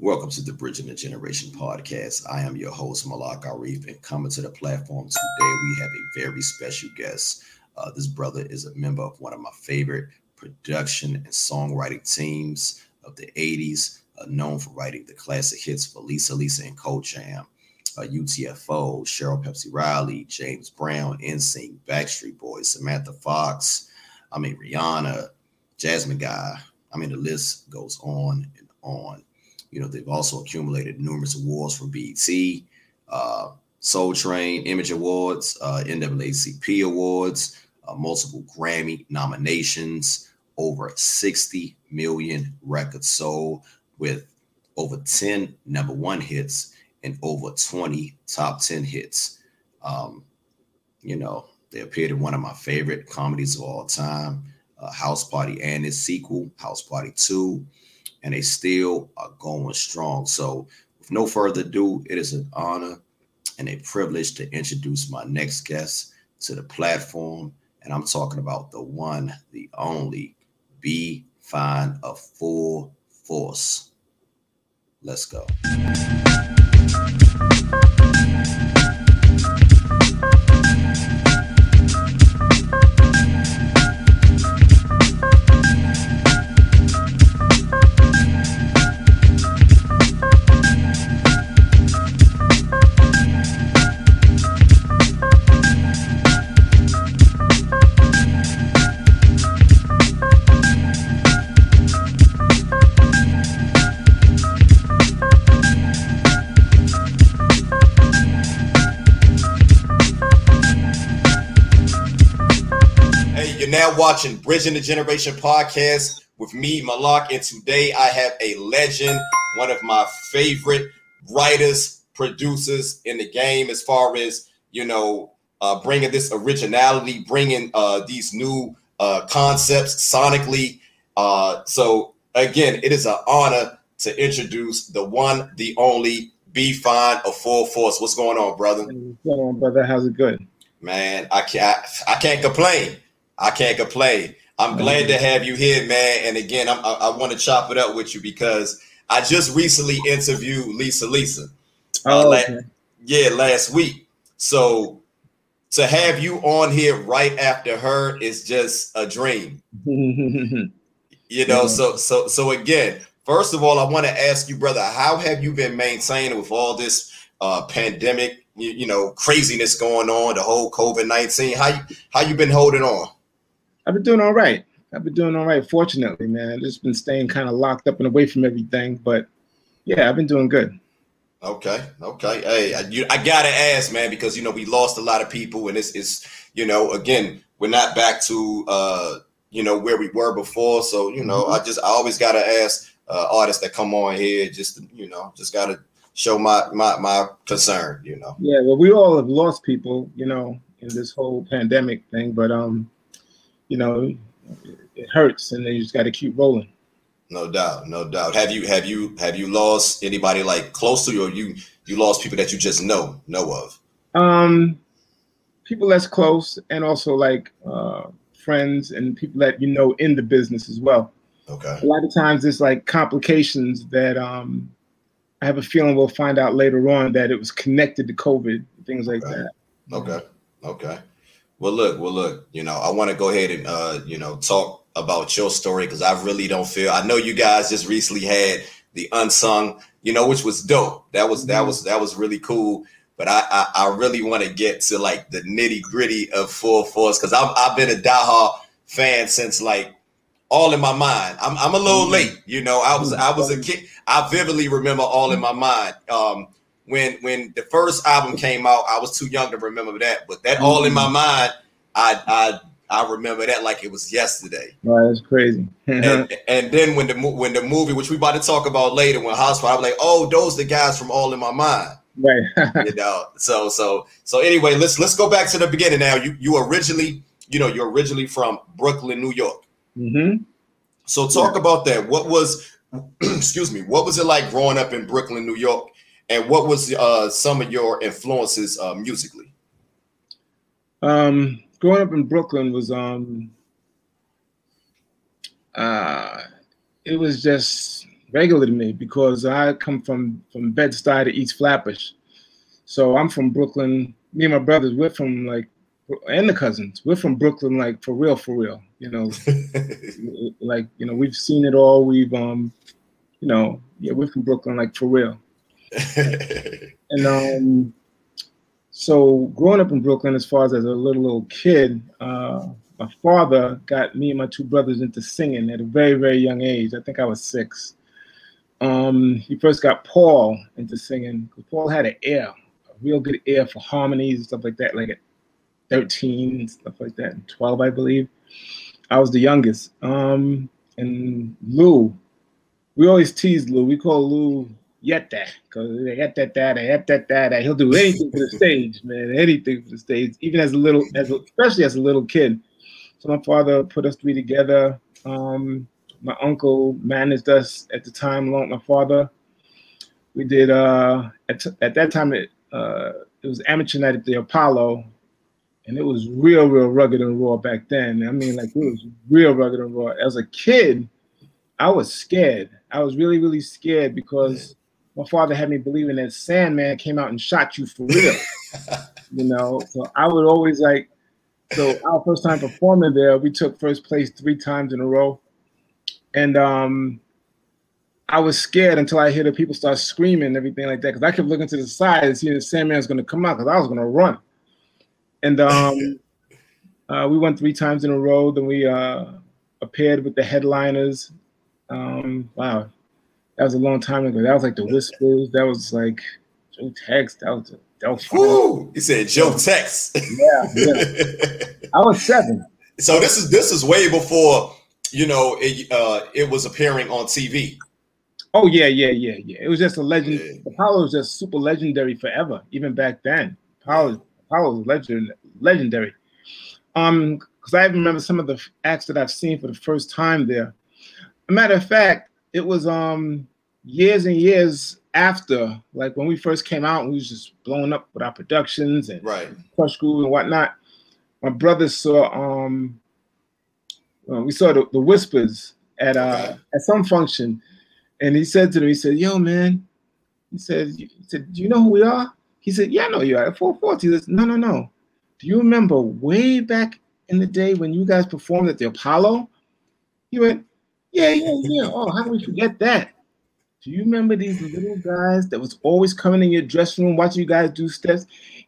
Welcome to the Bridging the Generation podcast. I am your host, Malak Arif, and coming to the platform today, we have a very special guest. Uh, this brother is a member of one of my favorite production and songwriting teams of the 80s, uh, known for writing the classic hits for Lisa Lisa and Cult Jam, uh, UTFO, Cheryl Pepsi Riley, James Brown, NSYNC, Backstreet Boys, Samantha Fox, I mean, Rihanna, Jasmine Guy. I mean, the list goes on and on. You know, they've also accumulated numerous awards from BET, uh, Soul Train, Image Awards, uh, NAACP Awards, uh, multiple Grammy nominations, over 60 million records sold with over 10 number one hits and over 20 top 10 hits. Um, you know, they appeared in one of my favorite comedies of all time, uh, House Party and its sequel, House Party 2 and they still are going strong. So, with no further ado, it is an honor and a privilege to introduce my next guest to the platform. And I'm talking about the one, the only, Be Fine of Full Force. Let's go. Watching Bridging the Generation podcast with me, Malak, and today I have a legend, one of my favorite writers, producers in the game, as far as you know, uh, bringing this originality, bringing uh, these new uh, concepts sonically. Uh, so again, it is an honor to introduce the one, the only B-Fine of Full Force. What's going on, brother? What's going on, brother? How's it going? Man, I can't. I can't complain. I can't complain. I'm glad to have you here, man. And again, I'm, i I, want to chop it up with you because I just recently interviewed Lisa Lisa. Uh, oh, okay. yeah, last week. So to have you on here right after her is just a dream. you know, so so so again, first of all, I want to ask you, brother, how have you been maintaining with all this uh pandemic, you, you know, craziness going on, the whole COVID nineteen? How you how you been holding on? I've been doing all right. I've been doing all right, fortunately, man. I've just been staying kind of locked up and away from everything. But yeah, I've been doing good. Okay, okay. Hey, I, you, I gotta ask, man, because you know we lost a lot of people, and it's, it's you know, again, we're not back to uh, you know where we were before. So you know, mm-hmm. I just I always gotta ask uh, artists that come on here, just to, you know, just gotta show my my my concern. You know. Yeah, well, we all have lost people, you know, in this whole pandemic thing, but um, you know, it hurts, and then you just got to keep rolling. No doubt, no doubt. Have you have you have you lost anybody like close to you, or you you lost people that you just know know of? Um, people that's close, and also like uh, friends and people that you know in the business as well. Okay. A lot of times it's like complications that um, I have a feeling we'll find out later on that it was connected to COVID, things like okay. that. Okay. Okay. Well, look, well, look. You know, I want to go ahead and uh, you know talk about your story because I really don't feel. I know you guys just recently had the unsung, you know, which was dope. That was that mm-hmm. was that was really cool. But I I, I really want to get to like the nitty gritty of Full Force because I've I've been a diehard fan since like all in my mind. I'm I'm a little mm-hmm. late, you know. I was I was a kid. I vividly remember all in my mind. Um, when when the first album came out, I was too young to remember that, but that all in my mm. mind, I I I remember that like it was yesterday. Right, that's crazy. and, and, then when the when the movie, which we about to talk about later, when House Party, I'm like, oh, those the guys from All in My Mind. Right. you know. So so so anyway, let's let's go back to the beginning now. You you originally, you know, you're originally from Brooklyn, New York. Mm-hmm. So talk yeah. about that. What was excuse me, what was it like growing up in Brooklyn, New York? And what was uh, some of your influences uh, musically? Um, growing up in Brooklyn was um, uh, it was just regular to me because I come from from Bed Stuy to East Flatbush, so I'm from Brooklyn. Me and my brothers, we're from like, and the cousins, we're from Brooklyn, like for real, for real. You know, like you know, we've seen it all. We've um, you know, yeah, we're from Brooklyn, like for real. and um, so growing up in Brooklyn, as far as as a little little kid, uh, my father got me and my two brothers into singing at a very very young age. I think I was six. Um, he first got Paul into singing. Paul had an ear, a real good ear for harmonies and stuff like that. Like at 13 and stuff like that, and 12, I believe. I was the youngest. Um, and Lou, we always teased Lou. We call Lou Yetta because Yetta Dada, Yetta Dada. He'll do anything for the stage, man. Anything for the stage, even as a little, as a, especially as a little kid. So my father put us three together. Um, my uncle managed us at the time along with my father. We did uh, at, at that time it uh, it was amateur night at the Apollo, and it was real, real rugged and raw back then. I mean, like it was real rugged and raw. As a kid, I was scared. I was really, really scared because my father had me believing that Sandman came out and shot you for real. you know, so I would always like. So our first time performing there, we took first place three times in a row, and um, I was scared until I hear the people start screaming and everything like that because I kept looking to the side and seeing the Sandman's going to come out because I was going to run. And um, uh, we won three times in a row. Then we uh, appeared with the headliners. Um, wow, that was a long time ago. That was like the Whispers. That was like Joe Tex. That was that was Woo! He said Joe Tex. yeah, yeah. I was seven. So this is this is way before you know it. Uh, it was appearing on TV. Oh yeah, yeah, yeah, yeah. It was just a legend. Yeah. Apollo was just super legendary forever, even back then. Apollo, Apollo was legend, legendary. Um, because I remember some of the acts that I've seen for the first time there. A matter of fact, it was um years and years after, like when we first came out, we was just blowing up with our productions and right. Krush Groove and whatnot. My brother saw um uh, we saw the, the whispers at uh at some function, and he said to them, he said, "Yo, man," he said, "He said, do you know who we are?" He said, "Yeah, I know you are." At 440, he says, "No, no, no. Do you remember way back in the day when you guys performed at the Apollo?" He went, yeah, yeah, yeah. Oh, how can we forget that? Do you remember these little guys that was always coming in your dressing room watching you guys do steps?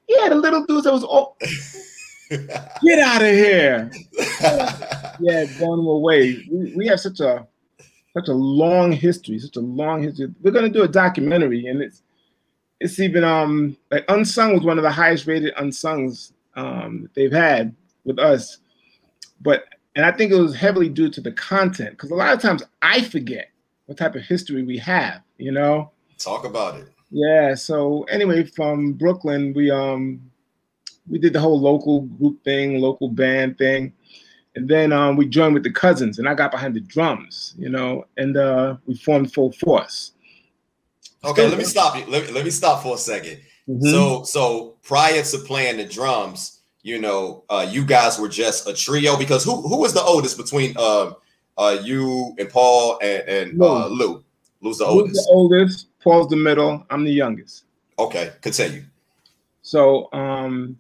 Yeah, the little dudes that was all get out of here. yeah, going away. We, we have such a such a long history, such a long history. We're gonna do a documentary, and it's it's even um like Unsung was one of the highest rated unsungs um they've had with us. But and I think it was heavily due to the content because a lot of times I forget what type of history we have, you know. Talk about it. Yeah. So anyway, from Brooklyn, we um we did the whole local group thing, local band thing, and then um we joined with the cousins, and I got behind the drums, you know, and uh we formed Full Force. Okay, let me stop you. Let me, let me stop for a 2nd mm-hmm. So so prior to playing the drums you know, uh, you guys were just a trio because who who was the oldest between um, uh, you and Paul and, and uh, Lou? Lou's the oldest. Lou's the oldest. Paul's the middle. I'm the youngest. Okay, continue. So um,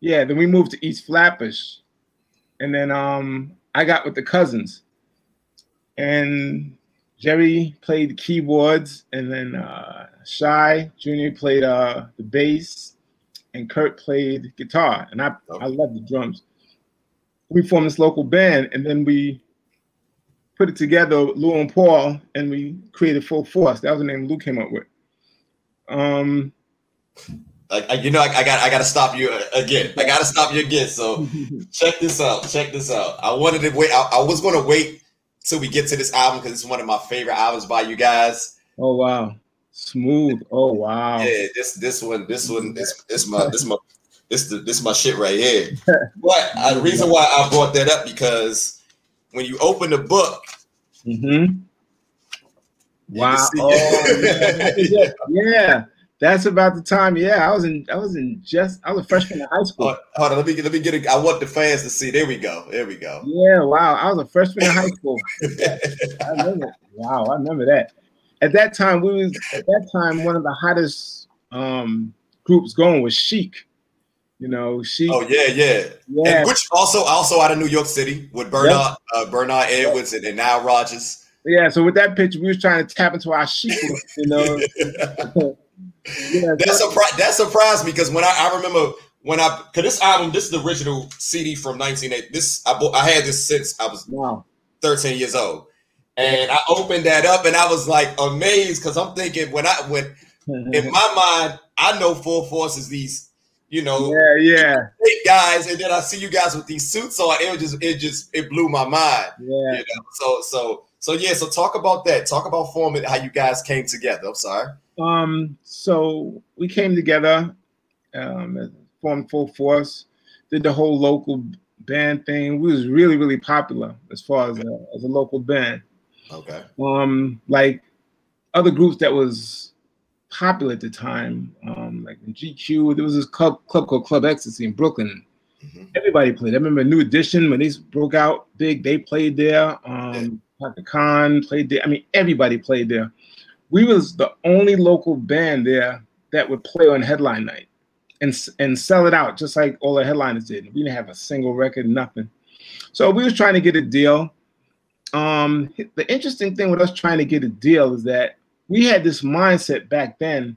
yeah, then we moved to East Flatbush, and then um, I got with the cousins, and Jerry played keyboards, and then uh, Shy Junior played uh, the bass, and Kurt played guitar, and I okay. I love the drums. We formed this local band, and then we put it together, Lou and Paul, and we created Full Force. That was the name Lou came up with. Um, I, you know, I, I, got I got to stop you again. I got to stop you again. So check this out. Check this out. I wanted to wait. I, I was going to wait till we get to this album because it's one of my favorite albums by you guys. Oh wow! Smooth. Oh wow. Yeah, this this one, this one, this this my this my this the this my shit right here. but uh, the reason why I brought that up because when you open the book, mm-hmm. wow, oh, yeah. yeah. That's about the time. Yeah, I was in. I was in just. I was a freshman in high school. Hold, hold on, let me let me get it. I want the fans to see. There we go. There we go. Yeah. Wow. I was a freshman in high school. I remember. Wow. I remember that. At that time we was at that time one of the hottest um groups going was Chic. You know, Chic. Oh yeah, yeah, yeah. And which also also out of New York City with Bernard yep. uh, Bernard Edwards and, and Nile Rodgers. Yeah, so with that picture, we was trying to tap into our Chic, you know. yeah, that, surpri- that surprised me because when I, I remember when I because this album, this is the original CD from 1980. This I bought, I had this since I was wow. 13 years old. And I opened that up and I was like amazed because I'm thinking when I when in my mind, I know full force is these, you know, yeah, yeah, guys, and then I see you guys with these suits on. It was just it just it blew my mind. Yeah. You know? So so so yeah, so talk about that. Talk about forming how you guys came together. I'm sorry. Um, so we came together, um, formed full force, did the whole local band thing. We was really, really popular as far as a, as a local band. Okay. Um, like other groups that was popular at the time, um, like in GQ, there was this club club called Club Ecstasy in Brooklyn. Mm-hmm. Everybody played. I remember New Edition when they broke out big, they played there. Um, yeah. Khan played there. I mean, everybody played there. We was the only local band there that would play on headline night and and sell it out just like all the headliners did. We didn't have a single record, nothing. So we was trying to get a deal um, the interesting thing with us trying to get a deal is that we had this mindset back then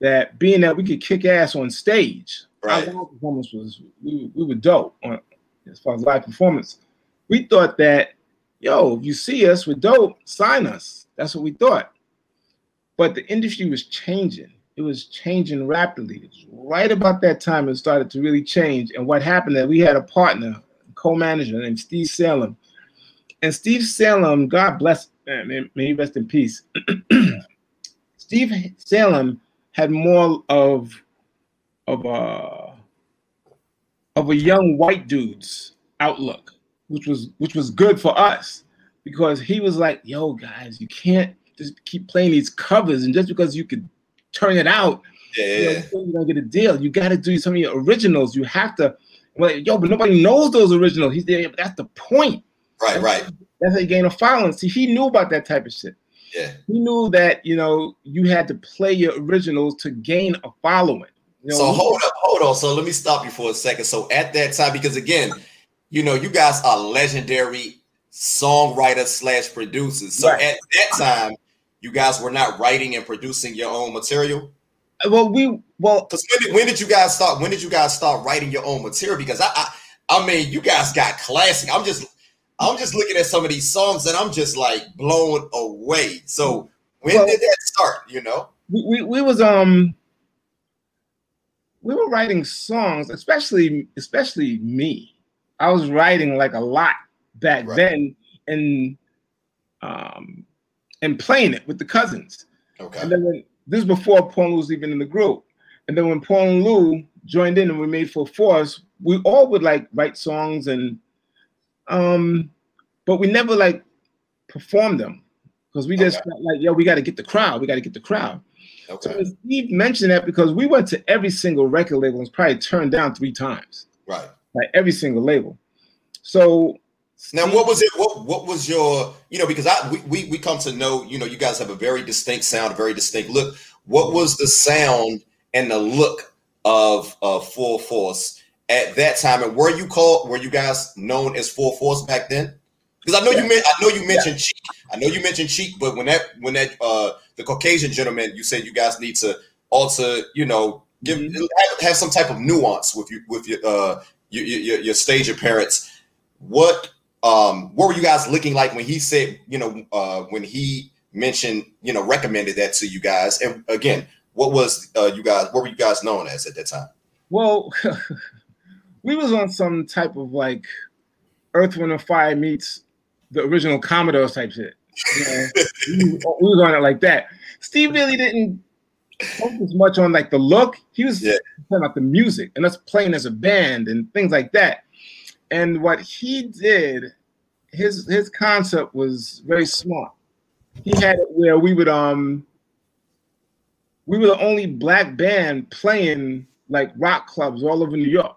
that being that we could kick ass on stage, right. our live performance was we, we were dope on as far as live performance. We thought that, yo, if you see us, we're dope, sign us. That's what we thought. But the industry was changing. It was changing rapidly. It was right about that time it started to really change. And what happened that we had a partner, co-manager named Steve Salem, and Steve Salem, God bless, may, may he rest in peace. Steve Salem had more of of a of a young white dude's outlook, which was which was good for us because he was like, "Yo, guys, you can't just keep playing these covers, and just because you could turn it out, yeah. you know, you're gonna get a deal. You got to do some of your originals. You have to." Well, yo, but nobody knows those originals. He's there, but that's the point. Right, right. That's how you gain a following. See, he knew about that type of shit. Yeah. He knew that, you know, you had to play your originals to gain a following. You know, so hold up, hold on. So let me stop you for a second. So at that time, because again, you know, you guys are legendary songwriters slash producers. So right. at that time, you guys were not writing and producing your own material. Uh, well, we well, because when did, when did you guys start? When did you guys start writing your own material? Because I, I, I mean, you guys got classic. I'm just I'm just looking at some of these songs and I'm just like blown away. So when well, did that start? You know, we, we, we was um we were writing songs, especially especially me. I was writing like a lot back right. then and um and playing it with the cousins. Okay. And then when, this is before Paul was even in the group. And then when Paul and Lou joined in and we made Full Force, we all would like write songs and um, but we never like performed them because we just okay. felt like, yo, we got to get the crowd. We got to get the crowd. Okay. So Steve mentioned that because we went to every single record label and was probably turned down three times. Right. Like every single label. So now, what was it? What what was your? You know, because I we, we we come to know. You know, you guys have a very distinct sound, a very distinct look. What was the sound and the look of of Full Force at that time, and were you called? Were you guys known as Full Force back then? Because I know yeah. you I know you mentioned yeah. Chic. I know you mentioned Chic, but when that when that uh the Caucasian gentleman, you said you guys need to alter, you know, give mm-hmm. have, have, some type of nuance with you with your uh your, your, your stage appearance. What um what were you guys looking like when he said, you know, uh when he mentioned, you know, recommended that to you guys? And again, what was uh you guys what were you guys known as at that time? Well, we was on some type of like Earth, Wind, and Fire meets the original Commodore type shit. You know, we, we was on it like that. Steve really didn't focus much on like the look. He was yeah. talking about the music and us playing as a band and things like that. And what he did, his his concept was very smart. He had it where we would um we were the only black band playing like rock clubs all over New York.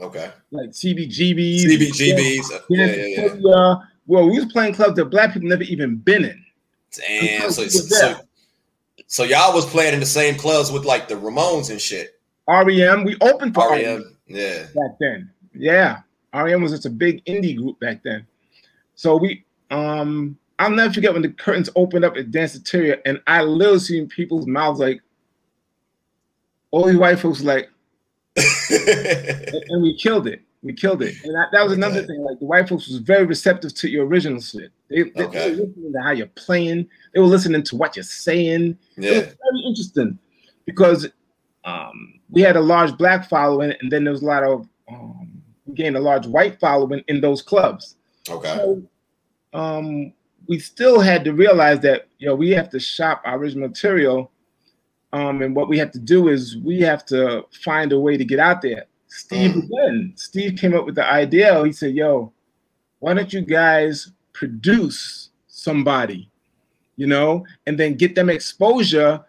Okay. Like CBGBs. CBGBs. Yeah, yeah, yeah. Well, we was playing clubs that black people never even been in. Damn. So, so, so y'all was playing in the same clubs with like the Ramones and shit. REM. We opened for REM. REM yeah. Back then. Yeah. REM was just a big indie group back then. So we um I'll never forget when the curtains opened up at Danceteria and I literally seen people's mouths like all these white folks like and, and, we killed it. We killed it. And that, that was another okay. thing. Like the white folks was very receptive to your original shit. They, they, okay. they, were listening to how you're playing. They were listening to what you're saying. Yeah. It was very interesting because um, we had a large black following, and then there was a lot of um, we gained a large white following in those clubs. Okay. So, um, we still had to realize that you know we have to shop our original material, um, and what we have to do is we have to find a way to get out there. Steve mm. again. Steve came up with the idea. He said, "Yo, why don't you guys produce somebody, you know, and then get them exposure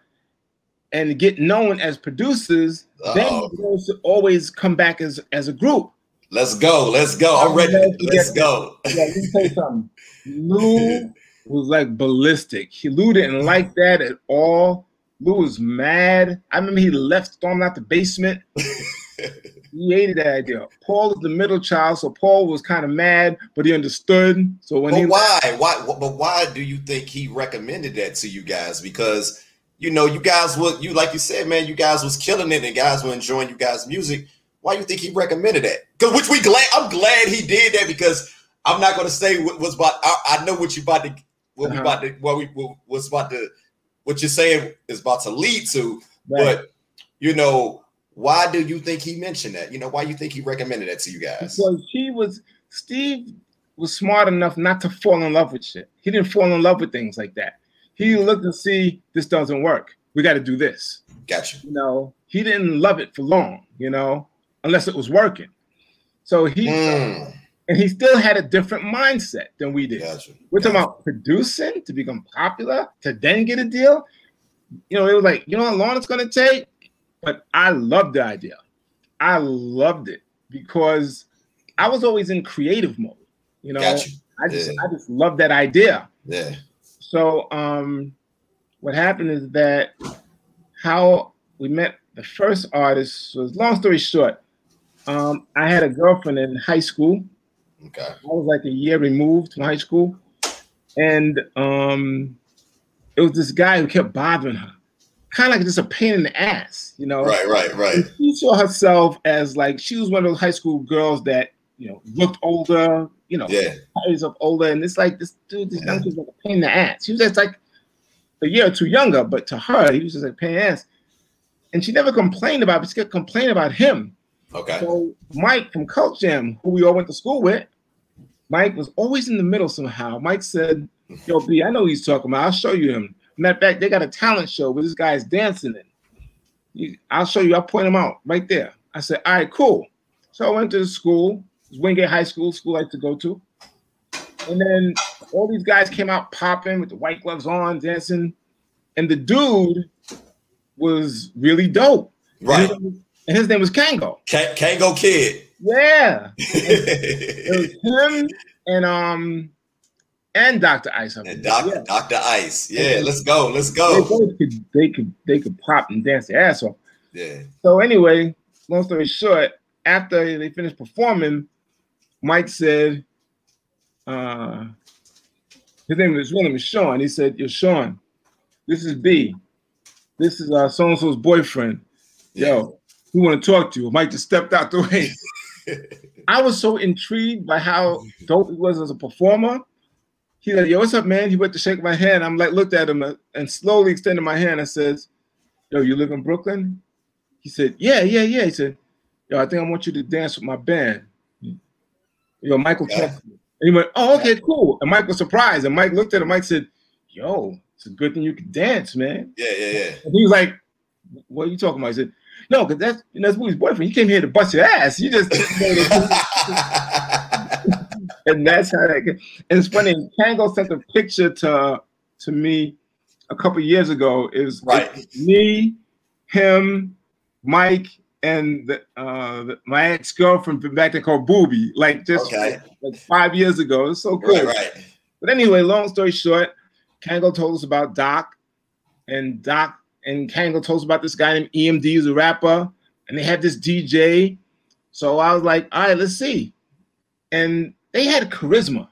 and get known as producers, Uh-oh. then always come back as as a group. Let's go. Let's go. I'm ready. Let's go. Yeah, let me tell you something. Lou was like ballistic. He Lou didn't like that at all. Lou was mad. I remember he left, stormed out the basement. he hated that idea. Paul is the middle child, so Paul was kind of mad, but he understood. So when but he why, why, but why do you think he recommended that to you guys? Because you know, you guys would you like you said, man, you guys was killing it and guys were enjoying you guys' music. Why do you think he recommended that? Because which we glad I'm glad he did that because I'm not going to say what was about. I, I, know what you about to what uh-huh. we about to what we what, what's about to what you're saying is about to lead to. Right. But you know, why do you think he mentioned that? You know, why you think he recommended that to you guys? Because he was Steve was smart enough not to fall in love with shit. He didn't fall in love with things like that. He looked and see this doesn't work. We got to do this. Gotcha. You know, he didn't love it for long, you know, unless it was working. So he mm. And he still had a different mindset than we did. Gotcha. We're gotcha. talking about producing to become popular to then get a deal. You know, it was like, you know how long it's gonna take? But I loved the idea. I loved it because I was always in creative mode. You know, gotcha. I just yeah. I just loved that idea. Yeah. So um, what happened is that how we met the first artist was long story short. Um, I had a girlfriend in high school. Okay. I was like a year removed from high school, and um, it was this guy who kept bothering her, kind of like just a pain in the ass, you know. Right, right, right. And she saw herself as like she was one of those high school girls that you know looked older, you know, yeah, years of older, and it's like this dude, this young kid's like a pain in the ass. He was just like a year or two younger, but to her, he was just like a pain in the ass. And she never complained about, it, she kept complaining about him. Okay. So Mike from Cult Jam, who we all went to school with, Mike was always in the middle somehow. Mike said, "Yo, B, I know he's talking about. I'll show you him." Matter of fact, they got a talent show where this guy's dancing in. I'll show you. I'll point him out right there. I said, "All right, cool." So I went to the school. Wingate High School, school I like to go to. And then all these guys came out popping with the white gloves on, dancing. And the dude was really dope. Right. And and his name was Kangol. K- Kangol Kid. Yeah. it was him and um and Dr. Ice. And Dr. Yeah. Dr. Ice. Yeah, let's go. Let's go. They could they could they could pop and dance their ass off. Yeah. So anyway, long story short, after they finished performing, Mike said, uh, his name is is Sean. He said, "Yo, Sean, this is B. This is uh, so and so's boyfriend. Yo, we want to talk to you." Mike just stepped out the way. I was so intrigued by how dope he was as a performer. He said, "Yo, what's up, man?" He went to shake my hand. I'm like, looked at him and slowly extended my hand. I says, "Yo, you live in Brooklyn?" He said, "Yeah, yeah, yeah." He said, "Yo, I think I want you to dance with my band." Yo, Michael yeah. And he went, Oh, okay, cool. And Mike was surprised. And Mike looked at him. Mike said, Yo, it's a good thing you can dance, man. Yeah, yeah, yeah. And he was like, What are you talking about? He said, No, because that's you know, that's Woody's boyfriend. He came here to bust your ass. You just and that's how that and it's funny. Kangol sent a picture to to me a couple years ago. Is right. me, him, Mike, and the, uh, the, my ex girlfriend from back then called Booby, like just okay. like, like, five years ago. It's so cool. Right, right. But anyway, long story short, Kangol told us about Doc, and Doc and Kangol told us about this guy named EMD, who's a rapper, and they had this DJ. So I was like, all right, let's see. And they had charisma.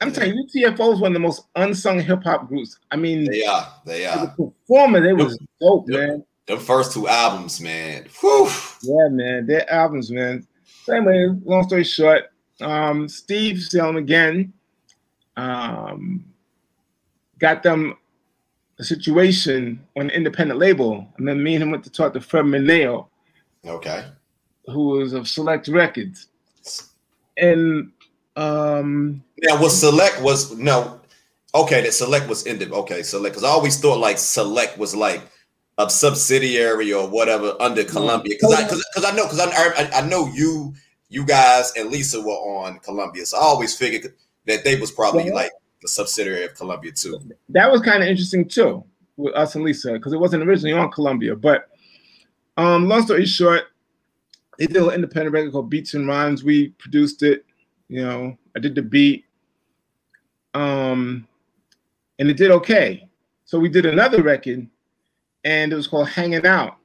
I'm telling you, UTFO is one of the most unsung hip hop groups. I mean, they are. They are. The performer, they was dope, man. The first two albums, man. Whew. Yeah, man. Their albums, man. So anyway, long story short, um, Steve Salem again um, got them a situation on an independent label. And then me and him went to talk to Fred Munao. Okay. Who was of Select Records. And um now was Select was no okay, that Select was ended. Okay, Select because I always thought like Select was like a subsidiary or whatever under Columbia. Because I because I know because I, I I know you you guys and Lisa were on Columbia. So I always figured that they was probably yeah. like the subsidiary of Columbia too. That was kind of interesting too with us and Lisa because it wasn't originally on Columbia. But um, long story short, they did an independent record called Beats and Rhymes. We produced it. You know, I did the beat. Um, and it did okay. So we did another record, and it was called Hanging Out.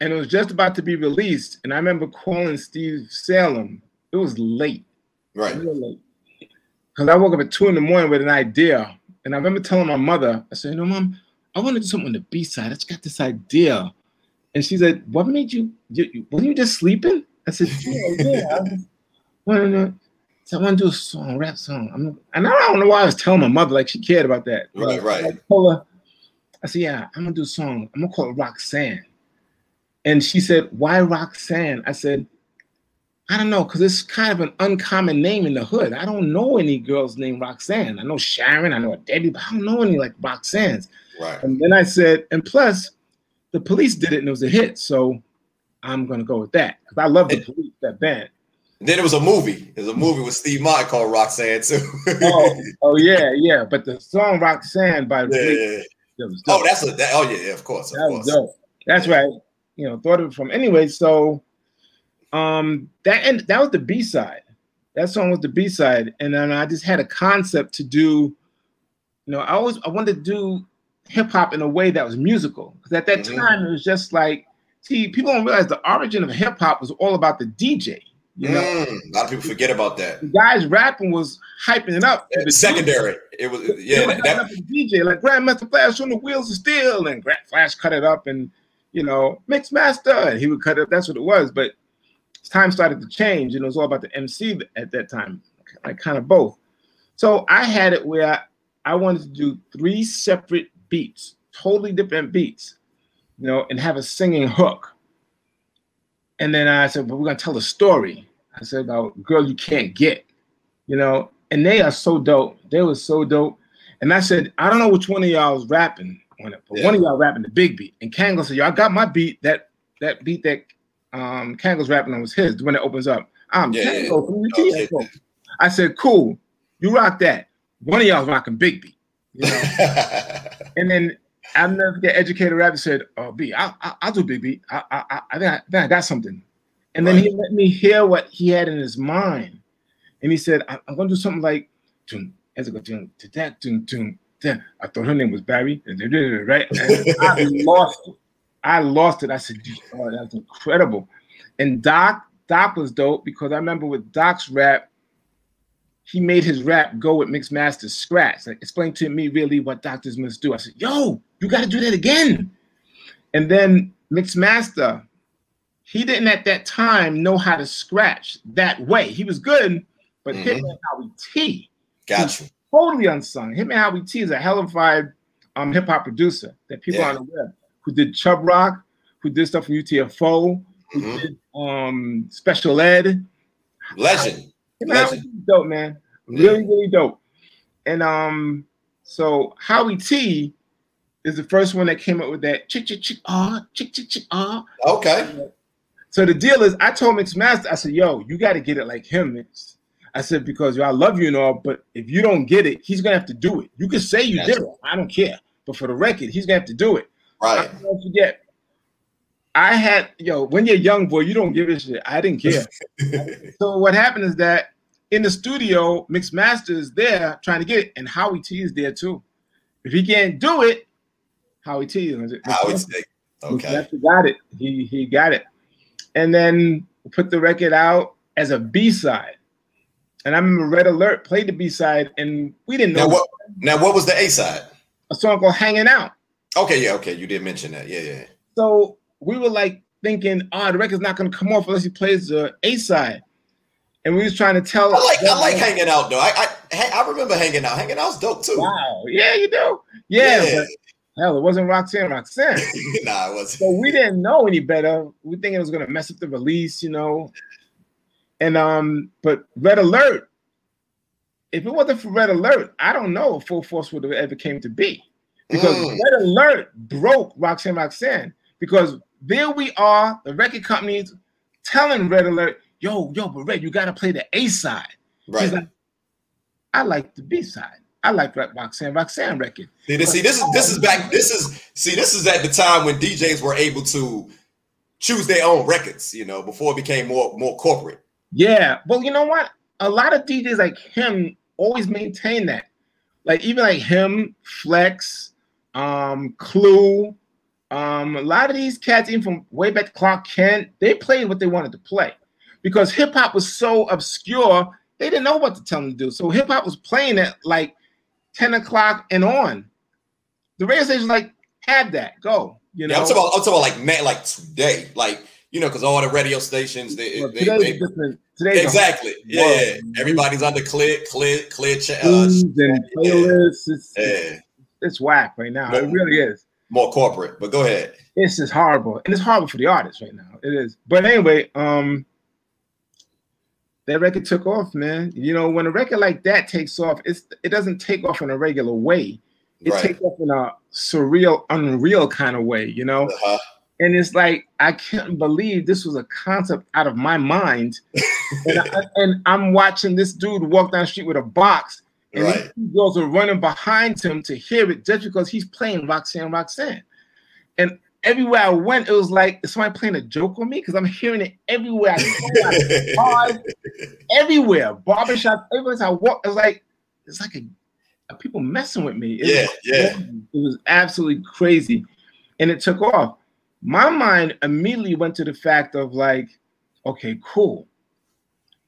And it was just about to be released. And I remember calling Steve Salem. It was late. Right. Because I woke up at two in the morning with an idea. And I remember telling my mother, I said, you know, mom, I want to do something on the B side. I just got this idea. And she said, What made you, you were you just sleeping? I said, Yeah, yeah. I so I want to do a song, rap song. I'm, and I don't know why I was telling my mother like she cared about that. Right, right. I told her, I said, yeah, I'm gonna do a song. I'm gonna call it Roxanne. And she said, why Roxanne? I said, I don't know, because it's kind of an uncommon name in the hood. I don't know any girls named Roxanne. I know Sharon, I know Debbie, but I don't know any like Roxanne's. Right. And then I said, and plus, the police did it and it was a hit. So I'm gonna go with that. Because I love the police, that band. Then it was a movie. There's a movie with Steve Martin called Roxanne too. oh, oh yeah, yeah. But the song Roxanne by yeah, yeah, yeah. oh, that's a that, oh yeah, yeah, of course, of that course. dope. That's right. You know, thought of it from anyway. So, um, that and that was the B side. That song was the B side, and then I just had a concept to do. You know, I always I wanted to do hip hop in a way that was musical because at that mm-hmm. time it was just like, see, people don't realize the origin of hip hop was all about the DJ. You know, mm, a lot of people forget about that. The guys rapping was hyping it up. The secondary. DJ. It was yeah. That, that, DJ like Grandmaster Flash on the wheels of steel, and Grand Flash cut it up, and you know, Mix Master, and he would cut it. That's what it was. But time started to change, and it was all about the MC at that time, like kind of both. So I had it where I, I wanted to do three separate beats, totally different beats, you know, and have a singing hook. And then I said, but we're gonna tell a story. I said about girl you can't get, you know, and they are so dope. They were so dope. And I said, I don't know which one of y'all was rapping on it, but yeah. one of y'all rapping the big beat. And Kangol said, Y'all got my beat. That that beat that um Kangol's rapping on was his when it opens up. I'm yeah, Kangol from the oh, I said, Cool, you rock that. One of y'all's rocking big beat. You know? and then I'll never get educated rapper said, Oh, B, I'll, I'll do big beat. I, I, I, I, think I, think I got something. And right. then he let me hear what he had in his mind. And he said, I, am going to do something like, as I go, I thought her name was Barry. Right? And I lost it. I lost it. I said, oh, that's incredible. And Doc, Doc was dope because I remember with Doc's rap, he made his rap go with Mix Master scratch. Like, explain to me really what doctors must do. I said, yo, you got to do that again. And then Mix Master, he didn't at that time know how to scratch that way. He was good, but mm-hmm. Hitman Howie T. Got you. Totally unsung. Hitman Howie T is a hellified um, hip hop producer that people yeah. aren't aware who did Chubb Rock, who did stuff from UTFO, who mm-hmm. did um, Special Ed. Legend. Legend. dope, man. Really, really dope. And um, so Howie T is the first one that came up with that chick chick chick ah chick chick chick ah. Okay. So the deal is, I told Mix Master, I said, "Yo, you got to get it like him, Mix." I said because yo, I love you and all, but if you don't get it, he's gonna have to do it. You can say you That's did it, I don't care, but for the record, he's gonna have to do it. Right. I don't forget. I had yo when you're a young boy, you don't give a shit. I didn't care. so what happened is that in the studio, Mix Master is there trying to get it, and Howie T is there too. If he can't do it, Howie T. is it. Howie T. Okay. He got it. He he got it. And then put the record out as a B side. And I remember Red Alert played the B side, and we didn't know. Now what, now, what was the A side? A song called "Hanging Out." Okay, yeah, okay, you did mention that. Yeah, yeah. So we were like thinking, oh, the record's not gonna come off unless he plays the A side. And we was trying to tell. I like I like hanging out though. I I I remember hanging out. Hanging out's dope too. Wow. Yeah, you do. Yeah. yeah. hell, it wasn't Roxanne Roxanne. nah, it wasn't. So we didn't know any better. We think it was gonna mess up the release, you know. And um, but Red Alert, if it wasn't for Red Alert, I don't know if Full Force would have ever came to be. Because mm. Red Alert broke Roxanne Roxanne. Because there we are, the record companies telling Red Alert, yo, yo, but Red, you gotta play the A side. Right. Like, I like the B side. I like Roxanne Roxanne record. See this, see, this is this is back. This is see, this is at the time when DJs were able to choose their own records, you know, before it became more more corporate. Yeah. Well, you know what? A lot of DJs like him always maintain that. Like even like him, Flex, um, Clue, um, a lot of these cats, even from way back Clark Kent, they played what they wanted to play because hip hop was so obscure, they didn't know what to tell them to do. So hip hop was playing it like 10 o'clock and on. The radio station like, have that, go. You know, yeah, I'm talking about, I'm talking about like man, like today, like you know, because all the radio stations, they, well, they, they Today, exactly, yeah, everybody's under clear, clear, clear. Uh, and playlists. Yeah. It's whack right now. More, it really is. More corporate, but go ahead. It's just horrible, and it's horrible for the artists right now. It is. But anyway, um, that record took off, man. You know, when a record like that takes off, it's it doesn't take off in a regular way. It right. takes off in a surreal, unreal kind of way. You know. Uh-huh and it's like I can't believe this was a concept out of my mind, and, I, and I'm watching this dude walk down the street with a box, and right. these girls are running behind him to hear it just because he's playing Roxanne Roxanne, and everywhere I went, it was like is somebody playing a joke on me because I'm hearing it everywhere. I bars, everywhere, barbershop, everywhere I walk. It's like it's like a, a people messing with me. It yeah, was, yeah. It was absolutely crazy, and it took off my mind immediately went to the fact of like, okay, cool.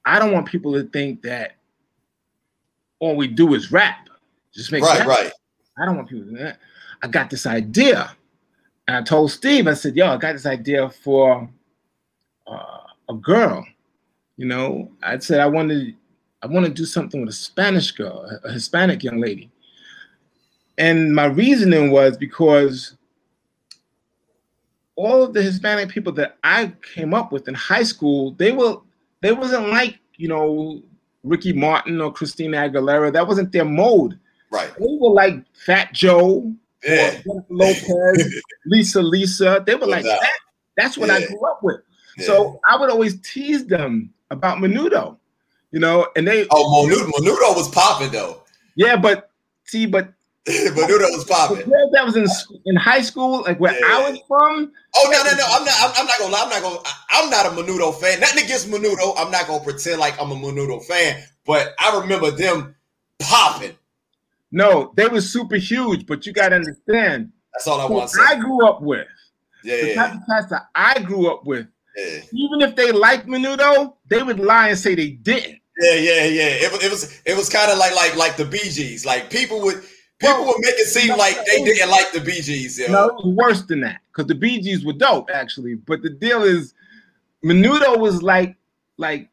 I don't want people to think that all we do is rap. Just make right, rap. right. I don't want people to that. I got this idea. And I told Steve, I said, yo, I got this idea for uh, a girl. You know, I said I wanted I want to do something with a Spanish girl, a Hispanic young lady. And my reasoning was because all of the Hispanic people that I came up with in high school, they were they wasn't like you know Ricky Martin or Christina Aguilera. That wasn't their mode. Right. They were like Fat Joe, yeah. Lopez, Lisa Lisa. They were like that. That's what yeah. I grew up with. Yeah. So I would always tease them about Menudo, you know, and they. Oh, Menudo, Menudo was popping though. Yeah, but see, but Menudo was popping. That was in in high school, like where yeah. I was from. Oh no, no, no! I'm not. I'm, I'm not gonna lie. I'm not gonna. I'm not a Menudo fan. Nothing against Menudo. I'm not gonna pretend like I'm a Menudo fan. But I remember them popping. No, they were super huge. But you got to understand. That's all I want to say. I grew up with. Yeah, the type of cats that I grew up with. Yeah. Even if they liked Menudo, they would lie and say they didn't. Yeah, yeah, yeah. It, it was it was kind of like like like the Bee Gees. Like people would People would make it seem like they didn't like the Gees. Yo. No, it was worse than that because the Gees were dope actually. But the deal is, Menudo was like like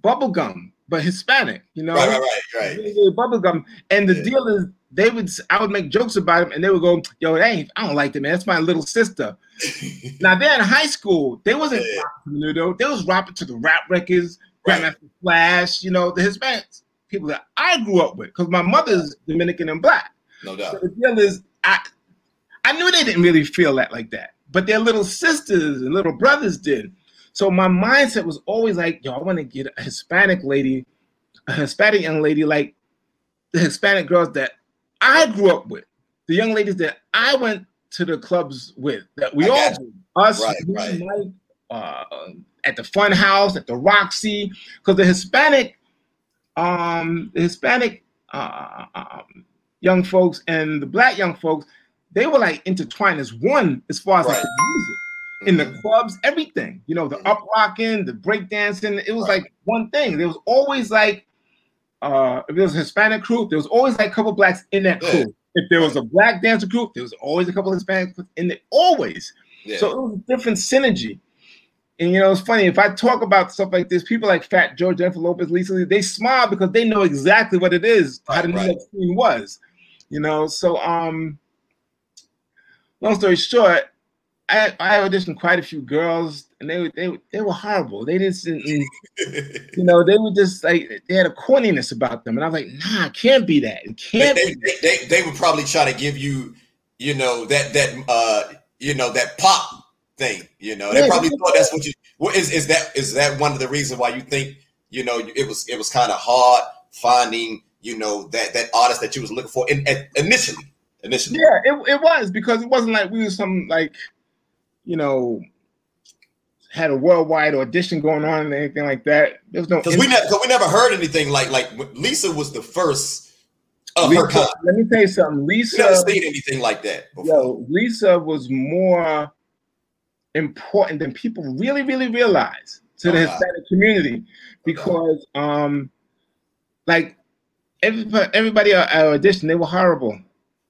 bubblegum, but Hispanic. You know, right, right, right, right. Bubblegum, and the yeah. deal is they would I would make jokes about him, and they would go, "Yo, that ain't I don't like them, man. That's my little sister." now they're in high school. They wasn't yeah. Menudo. They was rapping to the rap records, right. Grandmaster Flash. You know, the Hispanics people that I grew up with because my mother's Dominican and black. No doubt. So the deal is, I, I knew they didn't really feel that like that, but their little sisters and little brothers did. So my mindset was always like, yo, I want to get a Hispanic lady, a Hispanic young lady like the Hispanic girls that I grew up with, the young ladies that I went to the clubs with, that we all us, right, right. Mike, uh, at the Fun House, at the Roxy, because the Hispanic, um, the Hispanic uh, um, young folks and the black young folks, they were like intertwined as one as far as right. like music in the mm-hmm. clubs, everything. You know, the mm-hmm. up rocking, the break dancing. It was right. like one thing. There was always like, uh, if there was a Hispanic group, there was always like a couple blacks in that group. Yeah. If there was a black dancer group, there was always a couple of Hispanics in it. Always. Yeah. So it was a different synergy. And you know, it's funny if I talk about stuff like this, people like Fat Joe, Jennifer Lopez, Lisa Lee, they smile because they know exactly what it is, right, how the New York scene was. You know, so um, long story short, I, I auditioned quite a few girls, and they they they were horrible. They didn't, you know, they were just like they had a corniness about them, and I was like, nah, it can't be that. It can't. They, they, they, they, would probably try to give you, you know, that that uh, you know, that pop thing. You know, they yeah, probably thought that's what you. What is is that is that one of the reasons why you think you know it was it was kind of hard finding you know that that artist that you was looking for in, in, initially initially. Yeah, it, it was because it wasn't like we were some like you know, had a worldwide audition going on and anything like that. There's no because we never we never heard anything like like Lisa was the first of Lisa, her kind. Let me tell you something. Lisa never seen anything like that. Before. Yo, Lisa was more important than people really really realize to the oh, Hispanic community because um like everybody everybody at audition they were horrible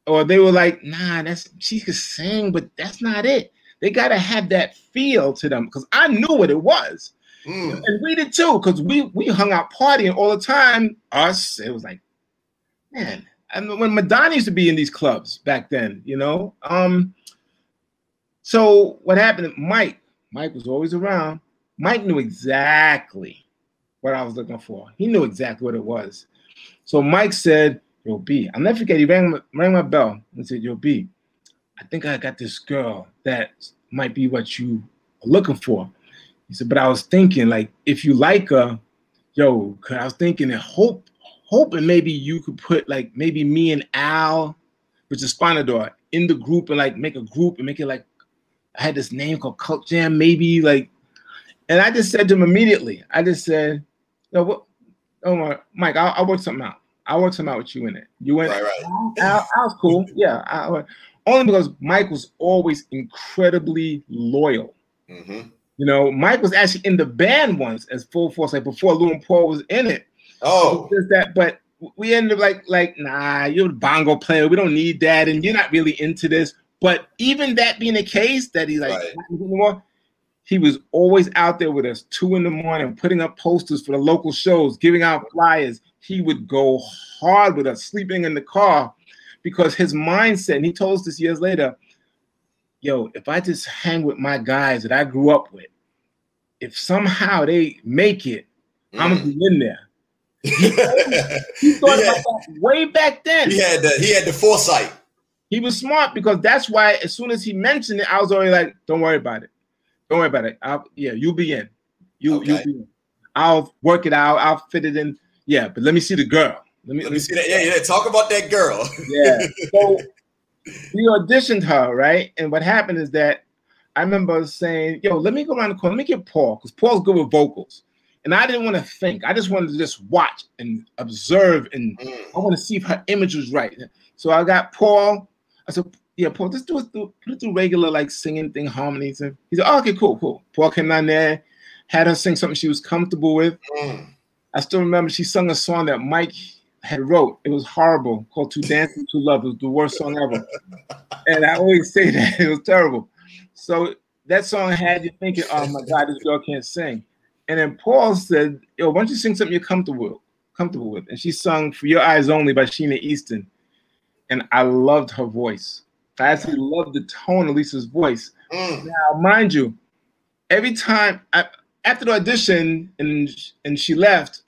or they were like nah that's she could sing but that's not it they got to have that feel to them because I knew what it was. Mm. And we did too, because we we hung out partying all the time. Us, it was like, man. And when Madonna used to be in these clubs back then, you know. Um, so what happened? Mike, Mike was always around. Mike knew exactly what I was looking for. He knew exactly what it was. So Mike said, Yo, B, I'll never forget. He rang, rang my bell and said, Yo, B, I think I got this girl that might be what you are looking for. He said, but I was thinking, like, if you like her, yo, cause I was thinking and hope, hoping maybe you could put like maybe me and Al, which is Spanador, in the group and like make a group and make it like I had this name called Cult Jam, maybe like, and I just said to him immediately, I just said, yo, what, oh my, Mike, I'll, I'll work something out. I'll work something out with you in it. You went, right, right. Al, Al's cool. Yeah. I, only because Mike was always incredibly loyal. Mm-hmm. You know, Mike was actually in the band once as full force, like before Lou and Paul was in it. Oh, just that, but we ended up like, like, nah, you're a bongo player. We don't need that, and you're not really into this. But even that being the case, that he's like right. anymore, he was always out there with us two in the morning, putting up posters for the local shows, giving out flyers. He would go hard with us, sleeping in the car because his mindset, and he told us this years later, yo, if I just hang with my guys that I grew up with, if somehow they make it, mm. I'm gonna be in there. He, thought about that way back then. He had the he had the foresight. He was smart because that's why as soon as he mentioned it, I was already like, "Don't worry about it. Don't worry about it. I'll, yeah, you'll be in. You okay. you'll be in. I'll work it out. I'll fit it in. Yeah, but let me see the girl. Let me, let me see that. Yeah, yeah. Talk about that girl. yeah. So we auditioned her, right? And what happened is that I remember saying, "Yo, let me go around the corner. Let me get Paul, because Paul's good with vocals." And I didn't want to think. I just wanted to just watch and observe, and mm. I want to see if her image was right. So I got Paul. I said, "Yeah, Paul, just do it through, put it through regular like singing thing, harmonies." And he said, oh, "Okay, cool, cool." Paul came down there, had her sing something she was comfortable with. Mm. I still remember she sung a song that Mike had wrote. It was horrible, called "To Dance and to Love." It was the worst song ever, and I always say that it was terrible. So that song had you thinking, "Oh my God, this girl can't sing." And then Paul said, "Yo, why don't you sing something you're comfortable with?" Comfortable with, and she sung "For Your Eyes Only" by Sheena Easton, and I loved her voice. I actually love the tone of Lisa's voice. Mm. Now, mind you, every time I, after the audition and and she left,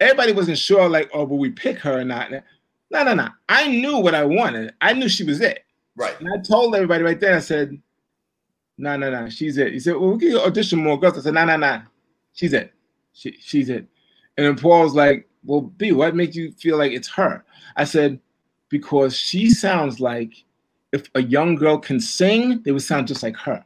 everybody wasn't sure, like, oh, will we pick her or not? No, no, no. I knew what I wanted. I knew she was it. Right. And I told everybody right there, I said, no, no, no, she's it. He said, well, we can audition more girls. I said, no, no, no, she's it. She, she's it. And then Paul was like, well, B, what makes you feel like it's her? I said, because she sounds like if a young girl can sing, they would sound just like her.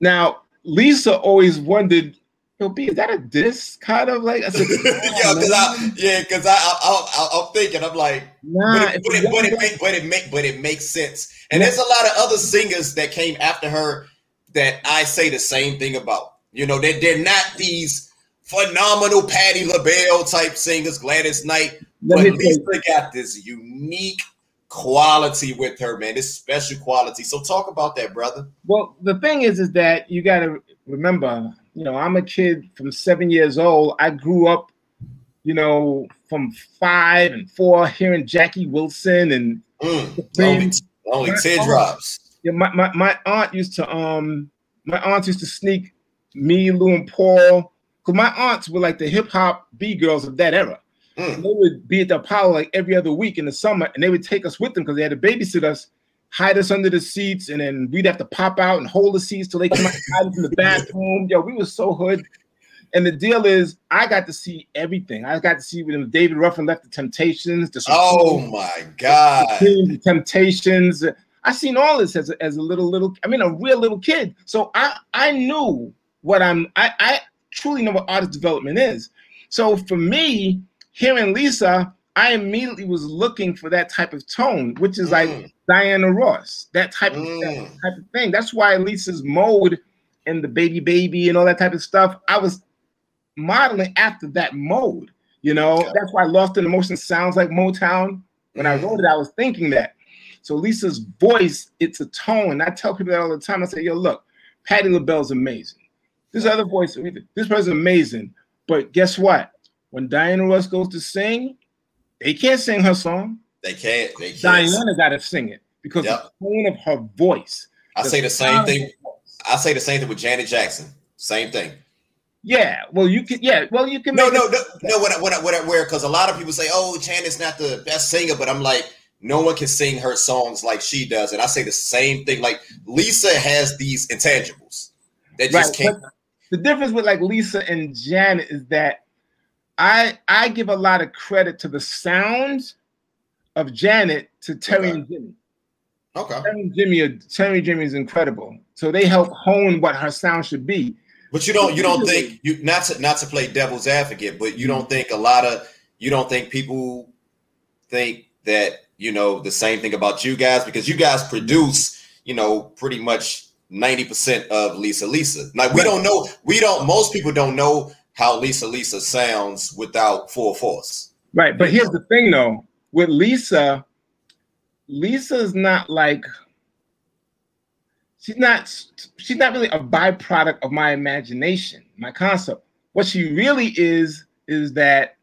Now, Lisa always wondered Yo, B, is that a diss kind of like? I said, yeah, because I yeah, because I, I, am thinking I'm like, nah, but, it, but, it, but, it make, but it make but it makes sense. And yeah. there's a lot of other singers that came after her that I say the same thing about. You know, they they're not these phenomenal Patti LaBelle type singers, Gladys Knight, Let but Lisa got this unique quality with her, man. This special quality. So talk about that, brother. Well, the thing is, is that you got to remember you know, I'm a kid from seven years old. I grew up, you know, from five and four hearing Jackie Wilson and mm, only, only teardrops. Yeah, my, my, my aunt used to um my aunt used to sneak me, Lou, and Paul. Cause my aunts were like the hip hop B girls of that era. Mm. They would be at the Apollo like every other week in the summer, and they would take us with them because they had to babysit us hide us under the seats, and then we'd have to pop out and hold the seats till they come out hide from the bathroom. Yo, we were so hood. And the deal is, I got to see everything. I got to see when David Ruffin left the Temptations. The oh my God, the Temptations. I seen all this as a, as a little little. I mean, a real little kid. So I I knew what I'm. I I truly know what artist development is. So for me, hearing Lisa, I immediately was looking for that type of tone, which is mm. like Diana Ross, that type of mm. that type of thing. That's why Lisa's mode and the baby baby and all that type of stuff. I was modeling after that mode. You know, yeah. that's why Lost in Emotion sounds like Motown. When mm. I wrote it, I was thinking that. So Lisa's voice, it's a tone. I tell people that all the time. I say, yo, look, Patti LaBelle's amazing. This other voice, this person's amazing. But guess what? When Diana Ross goes to sing, they can't sing her song. They can't. They can't. Diana got to sing it because yep. the tone of her voice. I say the same thing. I say the same thing with Janet Jackson. Same thing. Yeah, well, you can. Yeah, well, you can. No, no, no, no. What, I, what, I, what, I, where? Because a lot of people say, "Oh, Janet's not the best singer," but I'm like, no one can sing her songs like she does, and I say the same thing. Like Lisa has these intangibles that just right, can't. The difference with like Lisa and Janet is that I I give a lot of credit to the sound of Janet to Terry okay. and Jimmy. Okay. Terry and Jimmy are, Terry Jimmy is incredible. So they help hone what her sound should be. But you don't you don't think you not to not to play devil's advocate, but you don't think a lot of you don't think people think that you know the same thing about you guys because you guys produce you know pretty much 90% of Lisa Lisa. Like we don't know, we don't most people don't know how Lisa Lisa sounds without full force. Right. But here's the thing though, with Lisa, Lisa's not like she's not she's not really a byproduct of my imagination, my concept. What she really is is that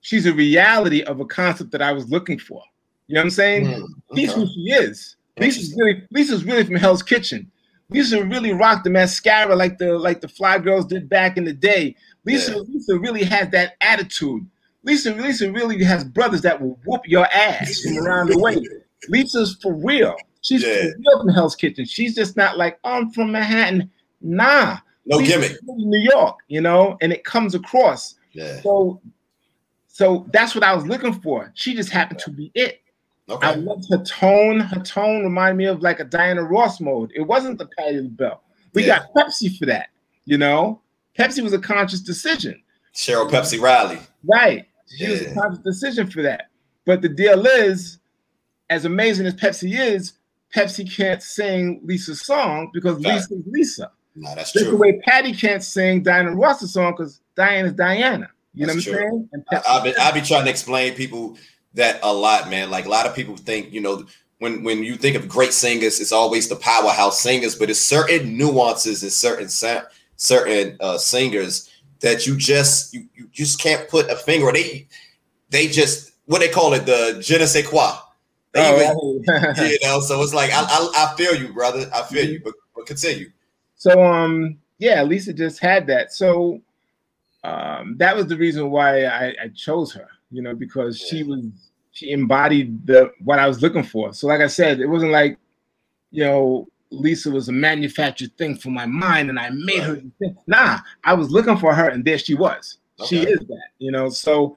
she's a reality of a concept that I was looking for. You know what I'm saying? Mm, okay. She's who she is. Lisa's really Lisa's really from Hell's Kitchen. Lisa really rocked the mascara like the like the fly girls did back in the day. Lisa, yeah. Lisa really has that attitude. Lisa, Lisa really has brothers that will whoop your ass from around the way. Lisa's for real. She's yeah. for real from Hell's Kitchen. She's just not like, oh, I'm from Manhattan. Nah. No Lisa's gimmick. New York, you know, and it comes across. Yeah. So, so that's what I was looking for. She just happened to be it. Okay. I loved her tone. Her tone reminded me of like a Diana Ross mode. It wasn't the Patti LaBelle. We yeah. got Pepsi for that, you know. Pepsi was a conscious decision. Cheryl Pepsi Riley. Right. She yeah. was a conscious decision for that. But the deal is, as amazing as Pepsi is, Pepsi can't sing Lisa's song because Lisa's Lisa. No, that's Just true. the way Patti can't sing Diana Ross's song because Diana's Diana. You that's know what I'm saying? I, will be, I'll be trying to explain people that a lot, man. Like a lot of people think, you know, when when you think of great singers, it's always the powerhouse singers, but it's certain nuances and certain certain uh, singers that you just you, you just can't put a finger. They they just what they call it the je ne sais quoi. oh, you know, so it's like I, I, I feel you, brother. I feel you, but but continue. So um yeah, Lisa just had that. So um that was the reason why I, I chose her, you know, because she was she embodied the what I was looking for. So like I said, it wasn't like you know Lisa was a manufactured thing for my mind and I made her nah, I was looking for her and there she was. Okay. She is that, you know. So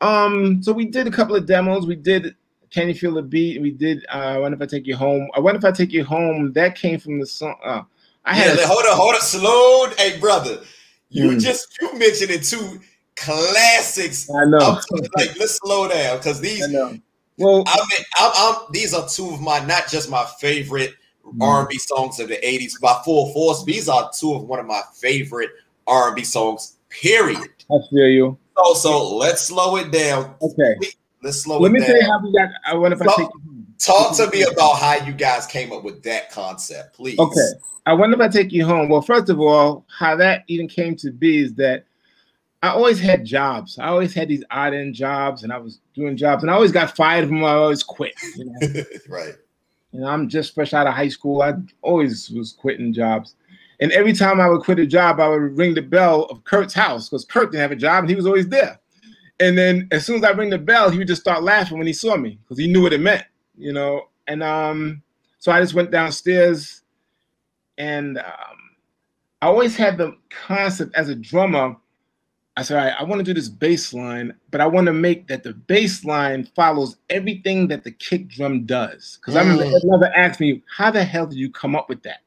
um so we did a couple of demos. We did Can You Feel the Beat? We did uh I wonder if I take you home. I wonder if I take you home. That came from the song. Uh, I had yeah, a, hold on, hold on, slow. Hey brother, You mm. just you mentioned it two classics. I know. like let's slow down because these. I Well, I mean, I'm, I'm, these are two of my not just my favorite mm. R&B songs of the '80s by full force. These are two of one of my favorite R&B songs. Period. I feel you. So, so let's slow it down. Okay. Let's slow Let it me down. tell you how we got. I wonder if talk, I take Talk to me about how you guys came up with that concept, please. Okay. I wonder if I take you home. Well, first of all, how that even came to be is that I always had jobs. I always had these odd end jobs, and I was doing jobs, and I always got fired from them. I always quit. You know? right. Know, I'm just fresh out of high school. I always was quitting jobs. And every time I would quit a job, I would ring the bell of Kurt's house because Kurt didn't have a job and he was always there. And then as soon as I ring the bell, he would just start laughing when he saw me because he knew what it meant, you know. And um, so I just went downstairs and um, I always had the concept as a drummer. I said, all right, I want to do this bass line, but I want to make that the bass line follows everything that the kick drum does. Because mm. I remember another asked me, how the hell did you come up with that?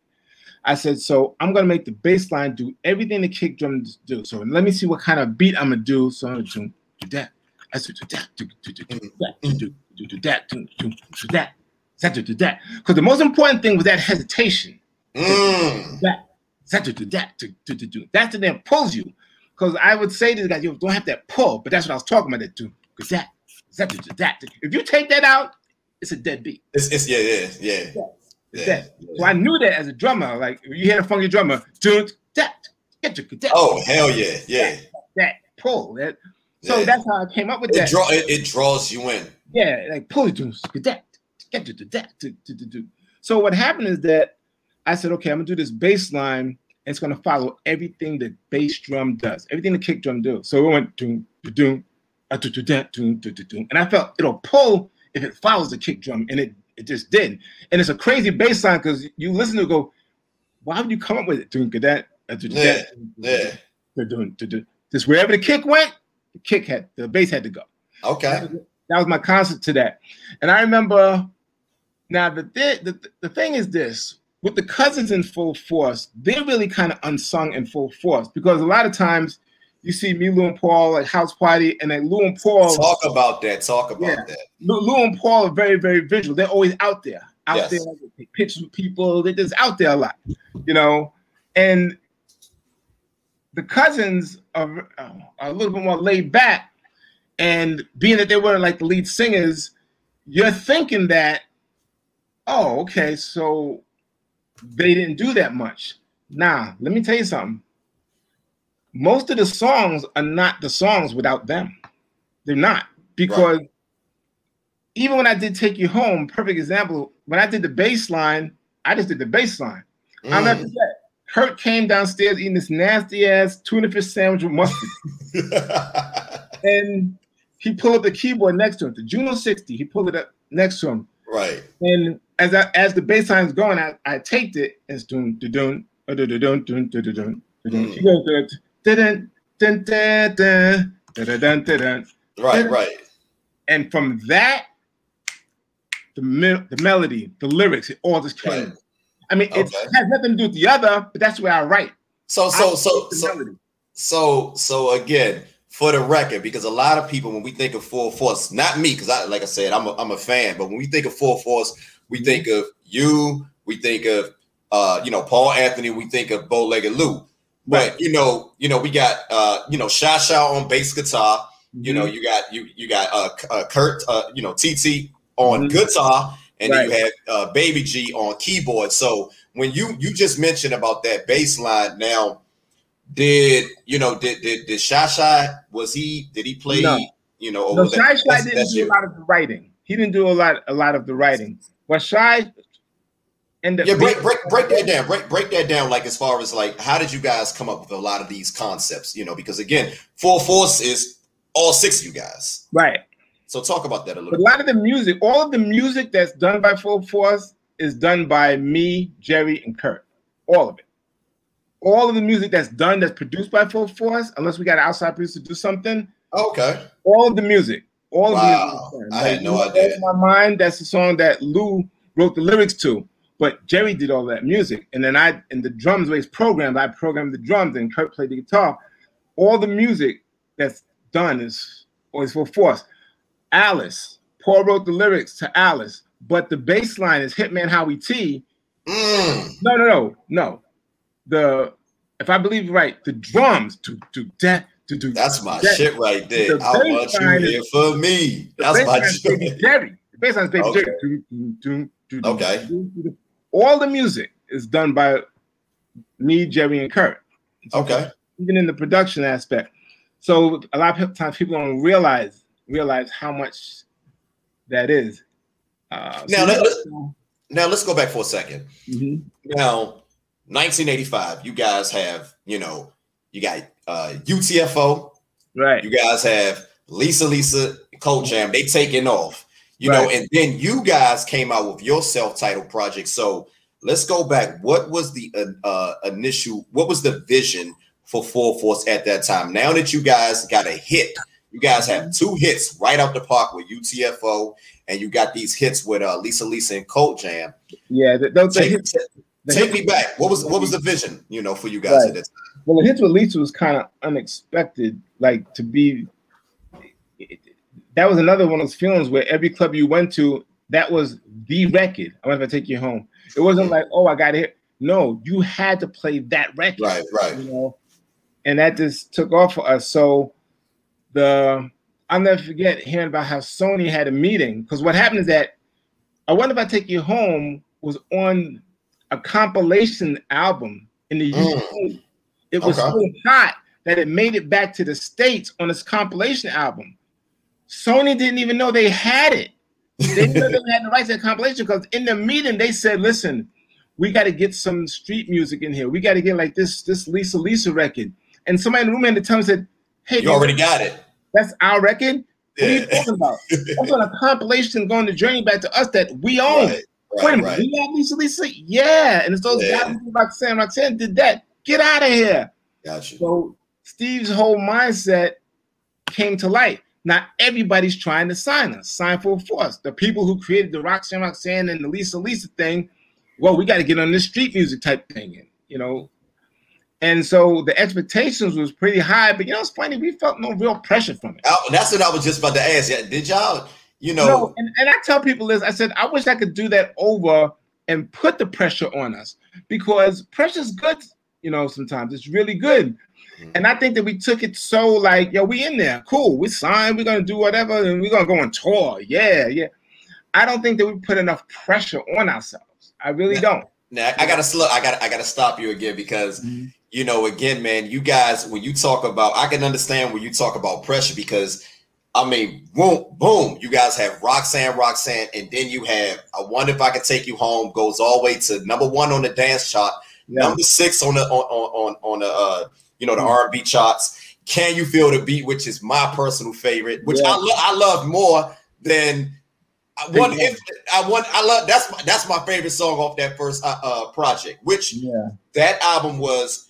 I said, so I'm gonna make the bass line do everything the kick drums do. So let me see what kind of beat I'm gonna do. So I'm gonna do, do that. I said, do that, do, do, do, do that, do, do, do, do that, do, do, do that, that, do, do that. Because the most important thing was that hesitation. Mm. That, that, do, do that, do, do, do, do. That's the thing pulls you. Because I would say to the guy, you don't have that pull, but that's what I was talking about. That do, do that, that, that. If you take that out, it's a dead beat. It's, it's yeah, yeah, yeah. yeah. Yeah. So I knew that as a drummer. Like you hear a funky drummer, do that, get your that. Oh hell yeah, yeah. That, that pull. That. So yeah. that's how I came up with it that. Draw, it, it draws you in. Yeah, like pull it, that, get to that. So what happened is that I said, okay, I'm gonna do this bass line, it's gonna follow everything the bass drum does, everything the kick drum does. So it went doom, doom, doom, doom, doom, doom, and I felt it'll pull if it follows the kick drum, and it it just did. And it's a crazy bass line because you listen to go, why would you come up with it? Doing that, yeah, yeah. Doing, just wherever the kick went, the kick had the bass had to go. Okay. That was, that was my concept to that. And I remember now the, the the thing is this with the cousins in full force, they're really kind of unsung in full force because a lot of times you see me, Lou and Paul at house party, and then Lou and Paul talk about that. Talk about yeah, that. Lou, and Paul are very, very visual. They're always out there, out yes. there. They take pictures with people. They're just out there a lot, you know. And the cousins are, are a little bit more laid back, and being that they weren't like the lead singers, you're thinking that, oh, okay, so they didn't do that much. Now, let me tell you something most of the songs are not the songs without them. They're not because right. even when I did "Take You Home," perfect example. When I did the bass line, I just did the bass line. Mm. I'll never forget. Kurt came downstairs eating this nasty ass tuna fish sandwich with mustard, and he pulled up the keyboard next to him, the Juno 60. He pulled it up next to him. Right. And as I, as the bass is going, I, I taped it as doon doon doon doon doon doon doon. She goes dun dun dun dun dun dun dun. Right, right. And from that, the me- the melody, the lyrics, it all just came. Right. I mean, okay. it has nothing to do with the other, but that's where I write. So so I so so, melody. so so again, for the record, because a lot of people, when we think of Full Force, not me, because I like I said, I'm a, I'm a fan, but when we think of Full Force, we think of you, we think of, uh, you know, Paul Anthony, we think of Bow Legged Lou. But you know, you know, we got uh, you know, Shy Shy on bass guitar. You know, mm-hmm. you got you you got uh, uh Kurt, uh, you know, TT on mm-hmm. guitar, and right. then you had uh, Baby G on keyboard. So when you you just mentioned about that bass line, now did you know did did did Shy Shy was he did he play? No. You know, no, didn't do a lot of the writing. He didn't do a lot a lot of the writing. But Shy and yeah, break break break that down. Break break that down. Like as far as like, how did you guys come up with a lot of these concepts? You know, because again, Full Force is all six of you guys, right? So talk about that a little. A lot of the music, all of the music that's done by Full Force is done by me, Jerry, and Kurt. All of it. All of the music that's done, that's produced by Full Force, unless we got an outside producer to do something. Okay. All of the music. All wow. of the music. I had no idea. In my mind, that's the song that Lou wrote the lyrics to. But Jerry did all that music, and then I and the drums race program, I programmed the drums, and Kurt played the guitar. All the music that's done is always for Force. Alice, Paul wrote the lyrics to Alice, but the bass line is Hitman Howie T. Mm. No, no, no, no. The if I believe right, the drums to do that to do. That's my that, shit right there. the I bass want you here for me. That's my Baby shit. Jerry. The bass line is Baby Okay. Jerry. Do, do, do, do, do, Okay. All the music is done by me, Jerry, and Kurt. Okay. even in the production aspect. So a lot of times people don't realize realize how much that is. Uh, Now, so- let- Now let's go back for a second. Mhm. Now, 1985, you guys have, you know, you got uh UTFO, right, you guys have Lisa Lisa Cult Jam, they taking off, you know, and then you guys came out with your self-titled project. So let's go back. What was the uh, uh initial, what was the vision for Full Force at that time? Now that you guys got a hit, you guys have two hits right out the park with UTFO, and you got these hits with uh Lisa Lisa and Cult Jam. yeah. Those, the Take, hits, the take hits- me back. What was what was the vision, you know, for you guys Right. at that time? Well, the hits with Lisa was kind of unexpected. Like to be, that was another one of those feelings where every club you went to, that was the record. I wonder if I take you home. It wasn't like, oh, I got it. No, you had to play that record. Right, right. you know, and that just took off for us. So the I'll never forget hearing about how Sony had a meeting because what happened is that I wonder if I take you home was on a compilation album in the. Mm. UK. It was Okay. so hot that it made it back to the states on this compilation album. Sony didn't even know they had it. They didn't know they had the rights to the compilation because in the meeting they said, "Listen, we got to get some street music in here. We got to get like this this Lisa Lisa record." And somebody in the room had to tell said, "Hey, You already got it. that's our record. What are you talking about? That's on a compilation going to journey back to us that we own. Right, Wait a minute, right. we have Lisa Lisa? Yeah, and it's those Yeah. guys who Sam Roxanne did that. Get out of here. Got you. So Steve's whole mindset came to light. Not everybody's trying to sign us, sign full force. The people who created the Roxanne Roxanne and the Lisa Lisa thing, well, we got to get on this street music type thing, and you know. And so the expectations was pretty high, but you know it's funny, we felt no real pressure from it. Oh, I- that's what I was just about to ask. Yeah, Did y'all, you know, No, and, and I tell people this, I said, I wish I could do that over and put the pressure on us because pressure's good, you know, sometimes it's really good. Mhm. And I think that we took it so like, yo, we in there, cool, we signed, we're gonna do whatever, and we're gonna go on tour. Yeah, yeah. I don't think that we put enough pressure on ourselves. I really Yeah. don't. now I gotta slow. I gotta. I gotta stop you again because Mm-hmm. you know, again, man, you guys, when you talk about, I can understand when you talk about pressure because, I mean, boom, boom, you guys have Roxanne, Roxanne, and then you have I wonder if I could take you home goes all the way to number one on the dance chart, Yeah. number six on the on on on, the uh, you know the Mhm. R&B charts. Can you feel the beat, which is my personal favorite, which I lo- I love more than. I want if I want I love that's my that's my favorite song off that first uh, uh project, which Yeah. that album was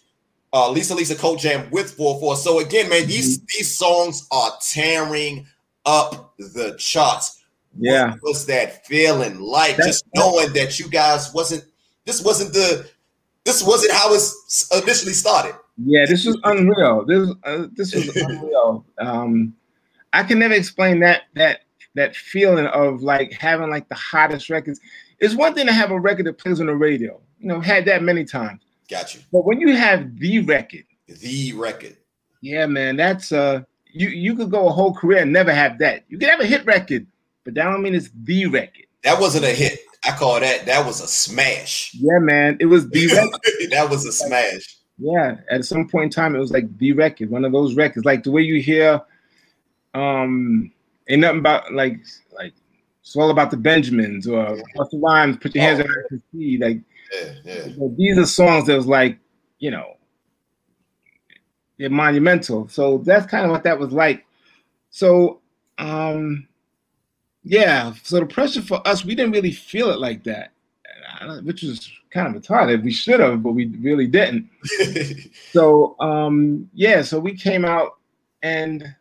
uh, Lisa Lisa Cult Jam with Full Force. So again, man, these Mm-hmm. these songs are tearing up the charts. Yeah. What was that feeling like? That's- just knowing that you guys wasn't this wasn't the this wasn't how it initially started. Yeah, this was unreal. This uh, this was unreal. Um, I can never explain that that that feeling of like having like the hottest records. It's one thing to have a record that plays on the radio. You know, had that many times. Got you. But when you have the record, The record. yeah, man, that's uh, you you could go a whole career and never have that. You could have a hit record, but that don't mean it's the record. That wasn't a hit. I call that that was a smash. Yeah, man, it was the record. that was a smash. Yeah, at some point in time, it was like the record, one of those records, like the way you hear, um, ain't nothing about like like it's all about the Benjamins or Busta Rhymes. Put your hands Oh. on the see, like Yeah, yeah. these are songs that was like, you know, they're monumental. So that's kind of what that was like. So, um, yeah. So the pressure for us, we didn't really feel it like that, which was kind of retarded. We should have, but we really didn't. So um yeah, so we came out and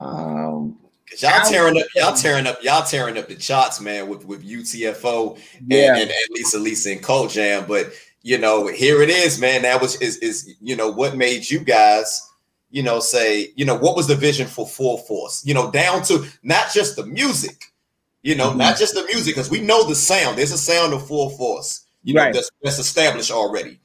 um Cause y'all tearing up, y'all tearing up, y'all tearing up the charts, man, with with UTFO yeah. and, and, and Lisa Lisa and Cult Jam. But you know, here it is, man. That was is is you know what made you guys, you know, say, you know, what was the vision for Full Force? You know, down to not just the music, you know, mm-hmm. not just the music, because we know the sound. There's a sound of Full Force, you right. know, that's, that's established already.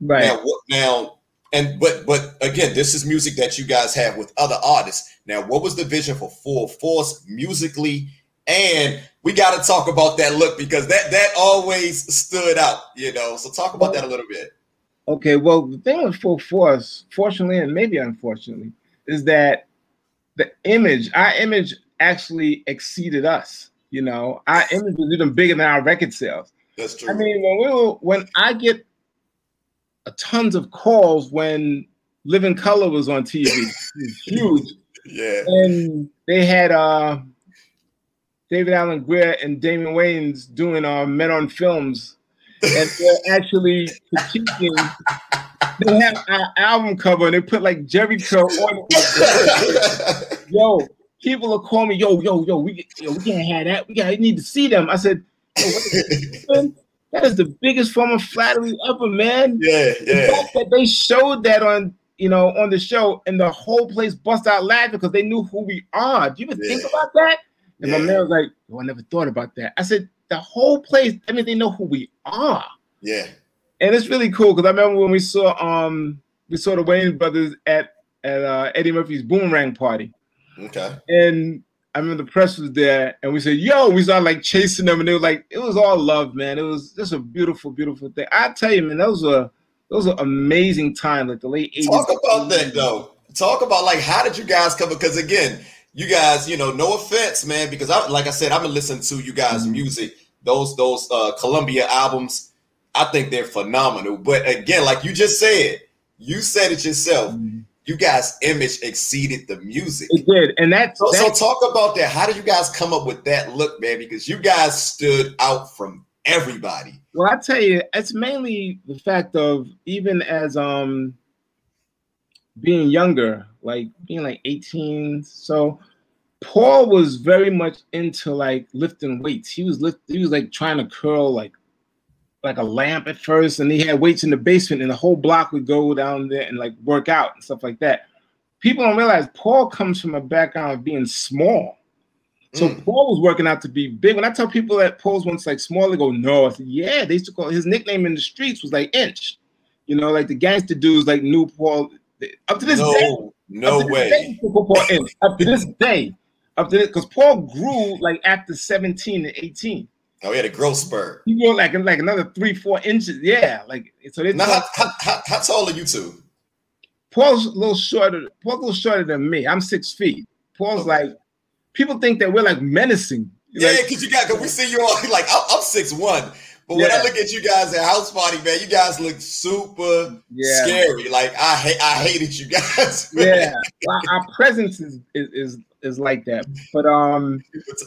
Right now, now and but but again, this is music that you guys have with other artists. Now, what was the vision for Full Force musically? And we got to talk about that look because that that always stood out, you know. So talk about that a little bit. Okay, well, the thing with Full Force, fortunately and maybe unfortunately, is that the image, our image actually exceeded us. You know, our image was even bigger than our record sales. That's true. I mean, when we were, when I get a tons of calls when Living Color was on TV. huge. Yeah. And they had uh David Alan Grier and Damon Wayans doing uh Men on Films. And they're actually critiquing they have our album cover and they put like Jerry curl on it. yo, people are calling me, yo, yo, yo, we, yo, we can't have that. We got to need to see them. I said, that is the biggest form of flattery ever, man. Yeah, yeah. The fact that they showed that on, you know, on the show, and the whole place bust out laughing because they knew who we are. Do you even yeah. think about that? And yeah. my man was like, "Oh, I never thought about that." I said, "The whole place. I mean, they know who we are." Yeah. And it's really cool because I remember when we saw um we saw the Wayans brothers at at uh, Eddie Murphy's Boomerang party. Okay. And I remember the press was there, and we said, "Yo!" We started like chasing them, and they were like it was all love, man. It was just a beautiful, beautiful thing. I tell you, man, those were those were amazing times, like the late 80s. Talk about that though. Talk about like how did you guys come? Because again, you guys, you know, no offense, man, because I like I said, I've been listening to you guys' mm-hmm. music, those those uh Columbia albums. I think they're phenomenal. But again, like you just said, you said it yourself. Mm-hmm you guys' image exceeded the music. It did, and that's so, that's, so. Talk about that. How did you guys come up with that look, man? Because you guys stood out from everybody. Well, I tell you, it's mainly the fact of even as um being younger, like being like 18. So Paul was very much into like lifting weights. He was lift, he was like trying to curl like like a lamp at first, and he had weights in the basement, and the whole block would go down there and like work out and stuff like that. People don't realize Paul comes from a background of being small. So mm. Paul was working out to be big. When I tell people that Paul's once like small, they go, no. I said, yeah, they used to call his nickname in the streets was like Inch. You know, like the gangster dudes like knew Paul up to this no, day. No way. Day, Paul Inch, up to this day. Up to this, because Paul grew like after 17 and 18. Oh, he had a growth spurt. He grew like like another three, four inches. Yeah, like so. Now, how, how, how, how, tall are you two? Paul's a little shorter. Paul's a little shorter than me. I'm six feet. Paul's okay. like people think that we're like menacing. Yeah, because like, you got because we see you all like I'm, I'm six one. But when yeah. I look at you guys at house party, man, you guys look super yeah. scary. Like I hate, I hated you guys. Man. Yeah, our, our presence is, is, is is like that. But um,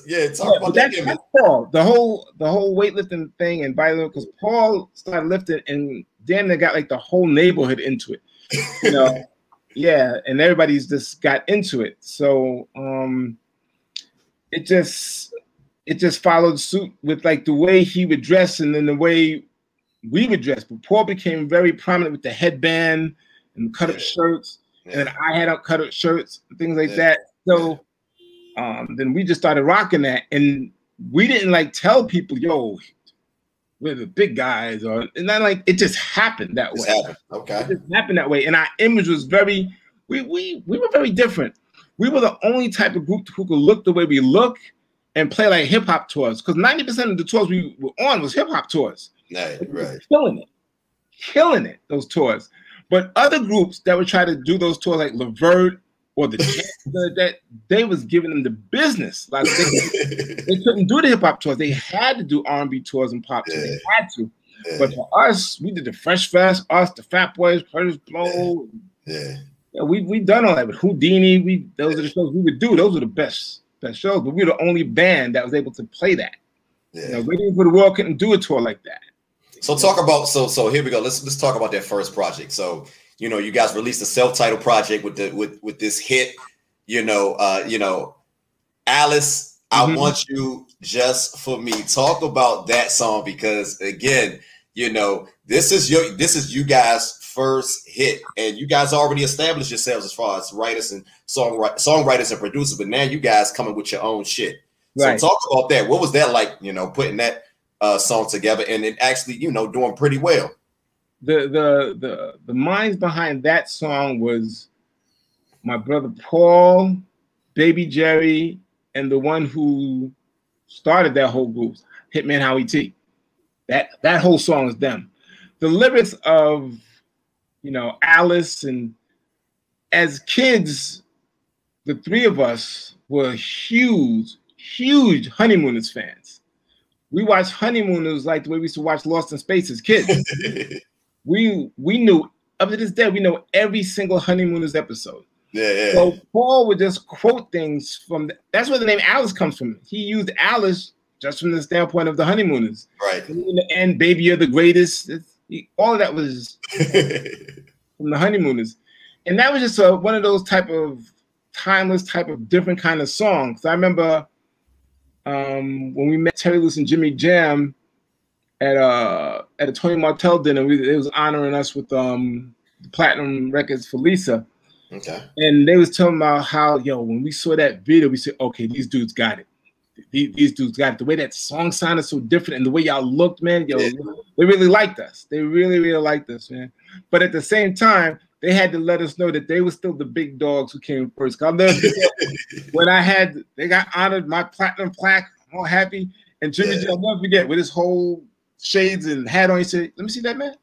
yeah, talk yeah, about that. That's Paul. The whole the whole weightlifting thing, and by the way, because Paul started lifting, and damn, they got like the whole neighborhood into it. You know, yeah, and everybody's just got into it. So um, it just it just followed suit with like the way he would dress and then the way we would dress. But Paul became very prominent with the headband and cut up shirts. Yeah. And I had up cut up shirts, things like yeah. that. So um, then we just started rocking that. And we didn't like tell people, yo, we're the big guys, or and then like it just happened that way. Happened. Okay. It just happened that way. And our image was very, we we we were very different. We were the only type of group who could look the way we look and play like hip hop tours because 90% of the tours we were on was hip hop tours. Right, right. Killing it. Killing it, those tours. But other groups that would try to do those tours like Levert or the that they was giving them the business. Like they, they couldn't do the hip hop tours. They had to do R&B tours and pop tours. They had to. But for us, we did the Fresh Fest, us, the Fat Boys, Kurtis Blow. Yeah. yeah. we we done all that with Houdini. We those are the shows we would do. Those were the best that shows, but we were the only band that was able to play that. Yeah. You know, for the World couldn't do a tour like that. So talk about so so here we go. Let's let's talk about that first project. So you know, you guys released a self-titled project with the with with this hit. You know, uh, you know, Alice, mm-hmm. I want you just for me. Talk about that song because again, you know, this is your this is you guys' first hit, and you guys already established yourselves as far as writers and songwriters, songwriters and producers, but now you guys coming with your own shit. Right. So talk about that. What was that like? You know, putting that uh, song together and it actually, you know, doing pretty well. The the the the minds behind that song was my brother Paul, Baby Jerry, and the one who started that whole group, Hitman Howie T. That that whole song is them. The lyrics of you know Alice and as kids, the three of us were huge, huge Honeymooners fans. We watched Honeymooners like the way we used to watch Lost in Space as kids. we we knew up to this day we know every single Honeymooners episode. Yeah, yeah. So Paul would just quote things from the, that's where the name Alice comes from. He used Alice just from the standpoint of the honeymooners. Right. And baby, you're the greatest. He, all of that was from the honeymooners, and that was just a, one of those type of timeless type of different kind of songs. I remember um, when we met Terry Lewis and Jimmy Jam at a uh, at a Tony Martell dinner. We, it was honoring us with um, platinum records for Lisa. Okay. And they was telling about how yo when we saw that video, we said, okay, these dudes got it. These, these dudes got it. The way that song sounded so different, and the way y'all looked, man, yo, yeah. they really liked us. They really, really liked us, man. But at the same time, they had to let us know that they were still the big dogs who came first. I'll never when I had they got honored my platinum plaque. I'm all happy. And Jimmy yeah. I'll never forget with his whole shades and hat on. He said, "Let me see that man."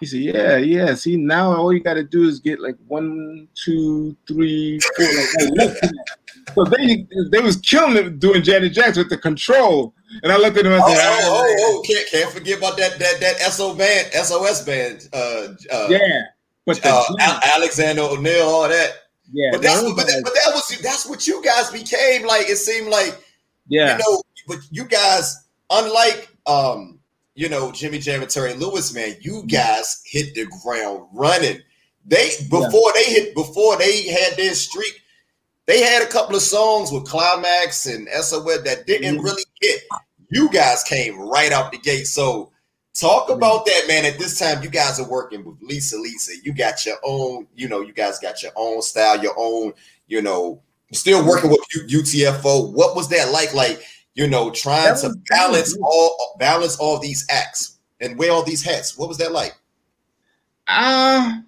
He said, "Yeah, yeah. See, now all you got to do is get like one, two, three, four. Like, so they they was killing it doing Janet Jackson with the control. And I looked at him and said, "Oh, oh, oh, oh can't, can't forget about that that that SO band, SOS band. Uh, uh, yeah, but uh, Alexander O'Neal, all that. Yeah, but that's but, that, but that was that's what you guys became. Like it seemed like, yeah, you know, but you guys, unlike um, you know, Jimmy Jam and Terry Lewis, man, you guys hit the ground running. They before yeah. they hit before they had their streak, they had a couple of songs with Klymaxx and SOS that didn't mm-hmm. really hit. You guys came right out the gate. So talk mm-hmm. about that, man. At this time, you guys are working with Lisa Lisa. You got your own, you know, you guys got your own style, your own, you know, still working with UTFO. What was that like? Like you know, trying to balance all balance all these acts and wear all these hats. What was that like? Uh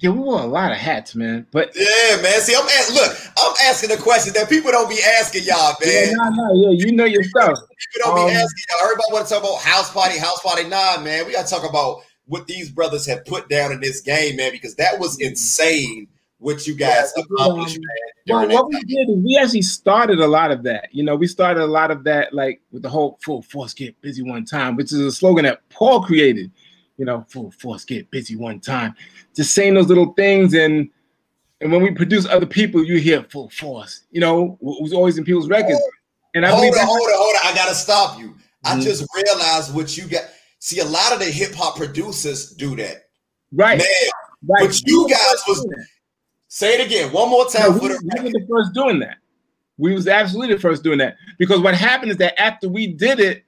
yeah, we wore a lot of hats, man. But yeah, man. See, I'm asking, look, I'm asking a question that people don't be asking y'all, man. Yeah, no, no, yeah, you know your stuff. People don't um, be asking y'all. Everybody want to talk about house party, house party. Nah, man. We gotta talk about what these brothers have put down in this game, man, because that was insane what you guys yeah, accomplished, man. Well, what we did is we actually started a lot of that. You know, we started a lot of that, like with the whole full force get busy one time, which is a slogan that Paul created. You know, full force get busy one time. Just saying those little things and and when we produce other people, you hear full force. You know, it was always in people's records. And I hold on, hold on, hold on. I gotta stop you. Mm-hmm. I just realized what you got. See, a lot of the hip hop producers do that. Right. Man, right. But you guys was Say it again, one more time. No, we, we were the first doing that. We was absolutely the first doing that because what happened is that after we did it,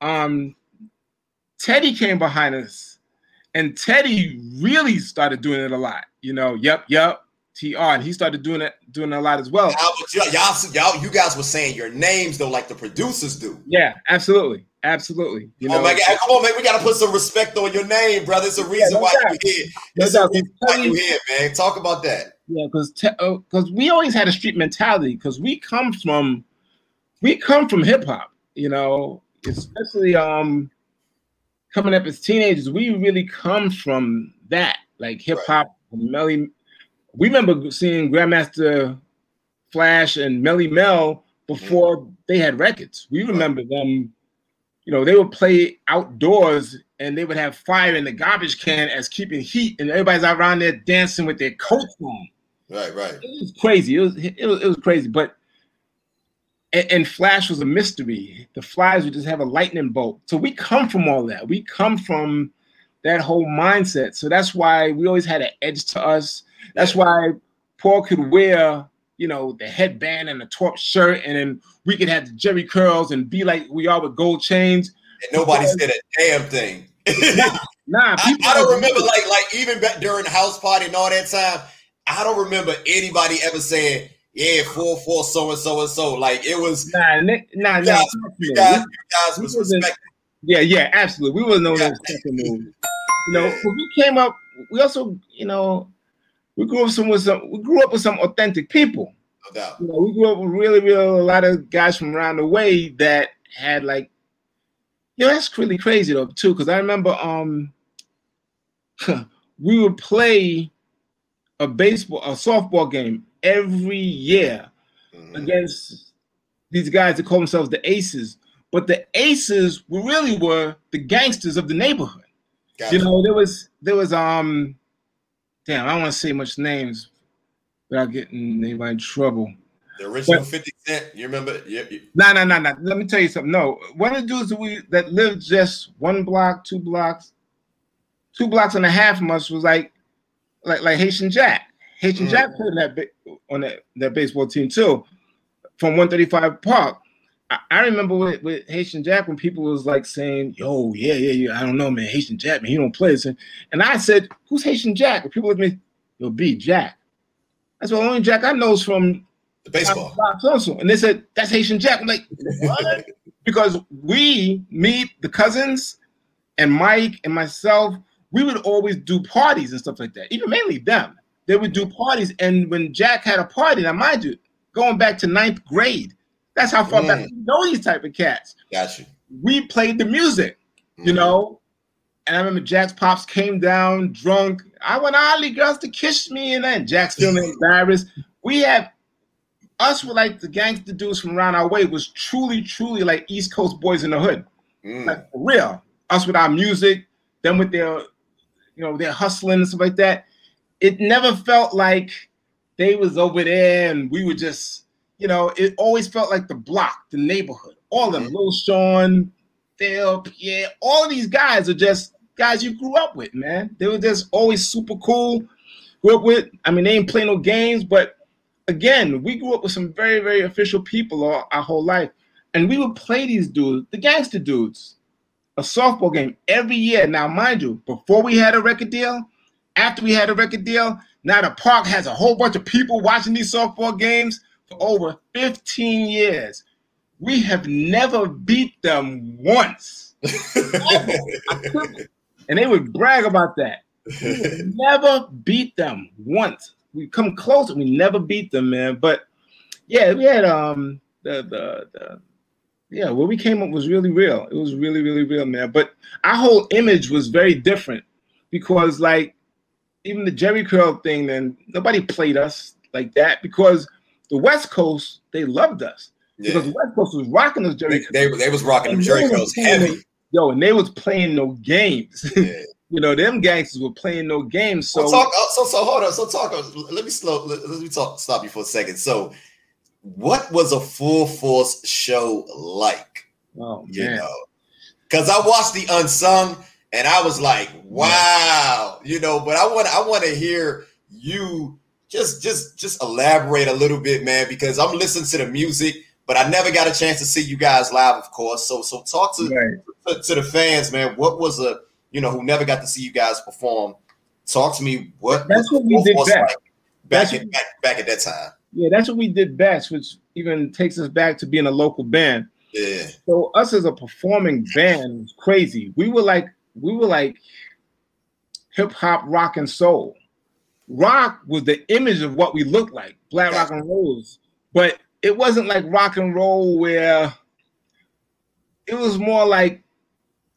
um, Teddy came behind us, and Teddy really started doing it a lot. You know, yep, yep. TR, and he started doing it, doing it a lot as well. Y'all, y'all, y'all, you guys were saying your names though, like the producers do. Yeah, absolutely. Absolutely. You oh know, oh my God. Come on, man. We got to put some respect on your name, brother. It's a reason yeah, no why you're here. It's no a reason why you're here, man. Talk about that. Yeah, because because uh, we always had a street mentality because we come from we come from hip hop, you know, especially um coming up as teenagers, we really come from that, like hip hop, right. Melle. We remember seeing Grandmaster Flash and Melle Mel before mm. they had records. We remember them you know, they would play outdoors and they would have fire in the garbage can as keeping heat, and everybody's out around there dancing with their coats on. Right, right. It was crazy. It was it was, it was crazy, but and, and, Flash was a mystery. The Flies would just have a lightning bolt. So we come from all that. We come from that whole mindset. So that's why we always had an edge to us. That's why Paul could wear you know, the headband and the torp shirt, and then we could have the Jerry curls and be like we are with gold chains. And nobody said a damn thing. nah, nah I, I, don't remember like like even back during the house party and all that time. I don't remember anybody ever saying, "Yeah, four four so and so and so." Like it was nah, nah, nah. You guys, you guys, you guys was respected. Yeah, yeah, absolutely. We were known as second. You know, we came up. We also, you know, we grew up some with some. We grew up with some authentic people. No doubt. You know, we grew up with really, really a lot of guys from around the way that had like, you know, that's really crazy though too. Because I remember, um, we would play a baseball, a softball game every year mm-hmm. against these guys that call themselves the Aces. But the Aces really were the gangsters of the neighborhood. Gotcha. You know, there was there was um, damn, I don't want to say much names without getting anybody in trouble. The original but, 50 Cent, you remember? Yeah. No, no, no, no. Let me tell you something. No, one of the dudes that we that lived just one block, two blocks, two blocks and a half from us was like, like, like Haitian Jack. Haitian mm. Jack played that on that, that baseball team too, from 135 Park. I, I remember with, with, Haitian Jack when people was like saying, "Yo, yeah, yeah, yeah, I don't know, man, Haitian Jack, man, he don't play." And, and I said, "Who's Haitian Jack?" And people at me, "Yo, B Jack." That's the only Jack I know is from the baseball. And they said, "That's Haitian Jack." I'm like, "What?" because we, me, the cousins, and Mike and myself, we would always do parties and stuff like that. Even mainly them, they would do parties. And when Jack had a party, now mind you, going back to ninth grade that's how far mm. back we know these type of cats. Gotcha. We played the music, mm. you know. And I remember Jack's pops came down drunk. I want all girls to kiss me, and then Jack's feeling embarrassed. We had us were like the gangster dudes from around our way was truly, truly like East Coast boys in the hood. Mm. Like for real. Us with our music, them with their, you know, their hustling and stuff like that. It never felt like they was over there and we were just you know, it always felt like the block, the neighborhood, all of them. Lil Sean, Phil, Pierre, all of these guys are just guys you grew up with, man. They were just always super cool. Grew up with, I mean, they ain't play no games, but again, we grew up with some very, very official people our, our whole life. And we would play these dudes, the gangster dudes, a softball game every year. Now, mind you, before we had a record deal, after we had a record deal, now the park has a whole bunch of people watching these softball games over 15 years. We have never beat them once. and they would brag about that. never beat them once. We come close, we never beat them, man. But yeah, we had um the the, the yeah, what we came up was really real. It was really, really real, man. But our whole image was very different because like even the Jheri curl thing, then nobody played us like that because the West Coast, they loved us yeah. because the West Coast was rocking those Jheri. They, they, they was rocking them Jheri curls heavy. Yo, and they was playing no games. Yeah. you know, them gangsters were playing no games. So, talk, uh, so, so hold on. So talk. Uh, let me slow. Let, let me talk. Stop you for a second. So, what was a Full Force show like? Oh you man. know, because I watched the unsung and I was like, wow, you know. But I want I want to hear you just just just elaborate a little bit, man, because I'm listening to the music, but I never got a chance to see you guys live, of course. So so talk to right. to, to, the fans, man. What was a you know who never got to see you guys perform? Talk to me. What that's what we did best. Like back, at, back back at that time. Yeah, that's what we did best, which even takes us back to being a local band. Yeah. So us as a performing band was crazy. We were like we were like hip hop, rock, and soul rock was the image of what we looked like, black rock and rolls. But it wasn't like rock and roll where it was more like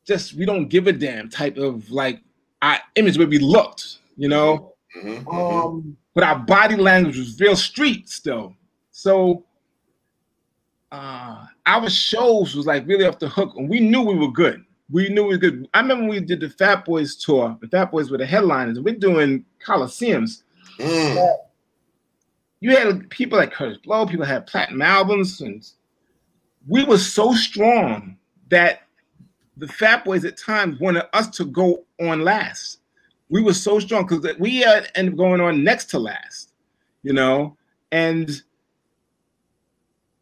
just we don't give a damn type of like our image where we looked, you know. Mm-hmm, mm-hmm. Um, but our body language was real street still. So uh our shows was like really off the hook, and we knew we were good we knew we good. I remember we did the Fat Boys tour. The Fat Boys were the headliners. We're doing Coliseums. Mm. You had people like Kurtis Blow, people had platinum albums, and we were so strong that the Fat Boys at times wanted us to go on last. We were so strong because we ended up going on next to last, you know. And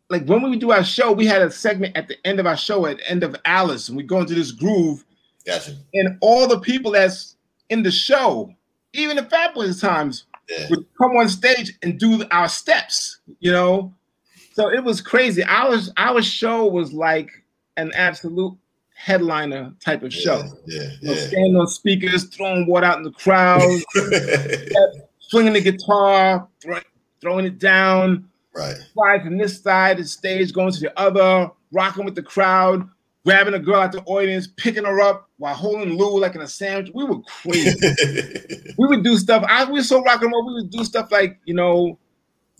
like when we do our show, we had a segment at the end of our show, at the end of Alice, and we go into this groove. Gotcha. And all the people that's in the show, even the Fat Boys times, Yeah. would come on stage and do our steps, you know. So it was crazy. Our our show was like an absolute headliner type of show. Yeah. You know, Yeah. standing on speakers, throwing water out in the crowd, swinging the guitar, throw- throwing it down, right. flying from this side of the stage, going to the other, rocking with the crowd, grabbing a girl out the audience, picking her up while holding Lou like in a sandwich. We were crazy. we would do stuff. I we were so rock and roll. We would do stuff like you know,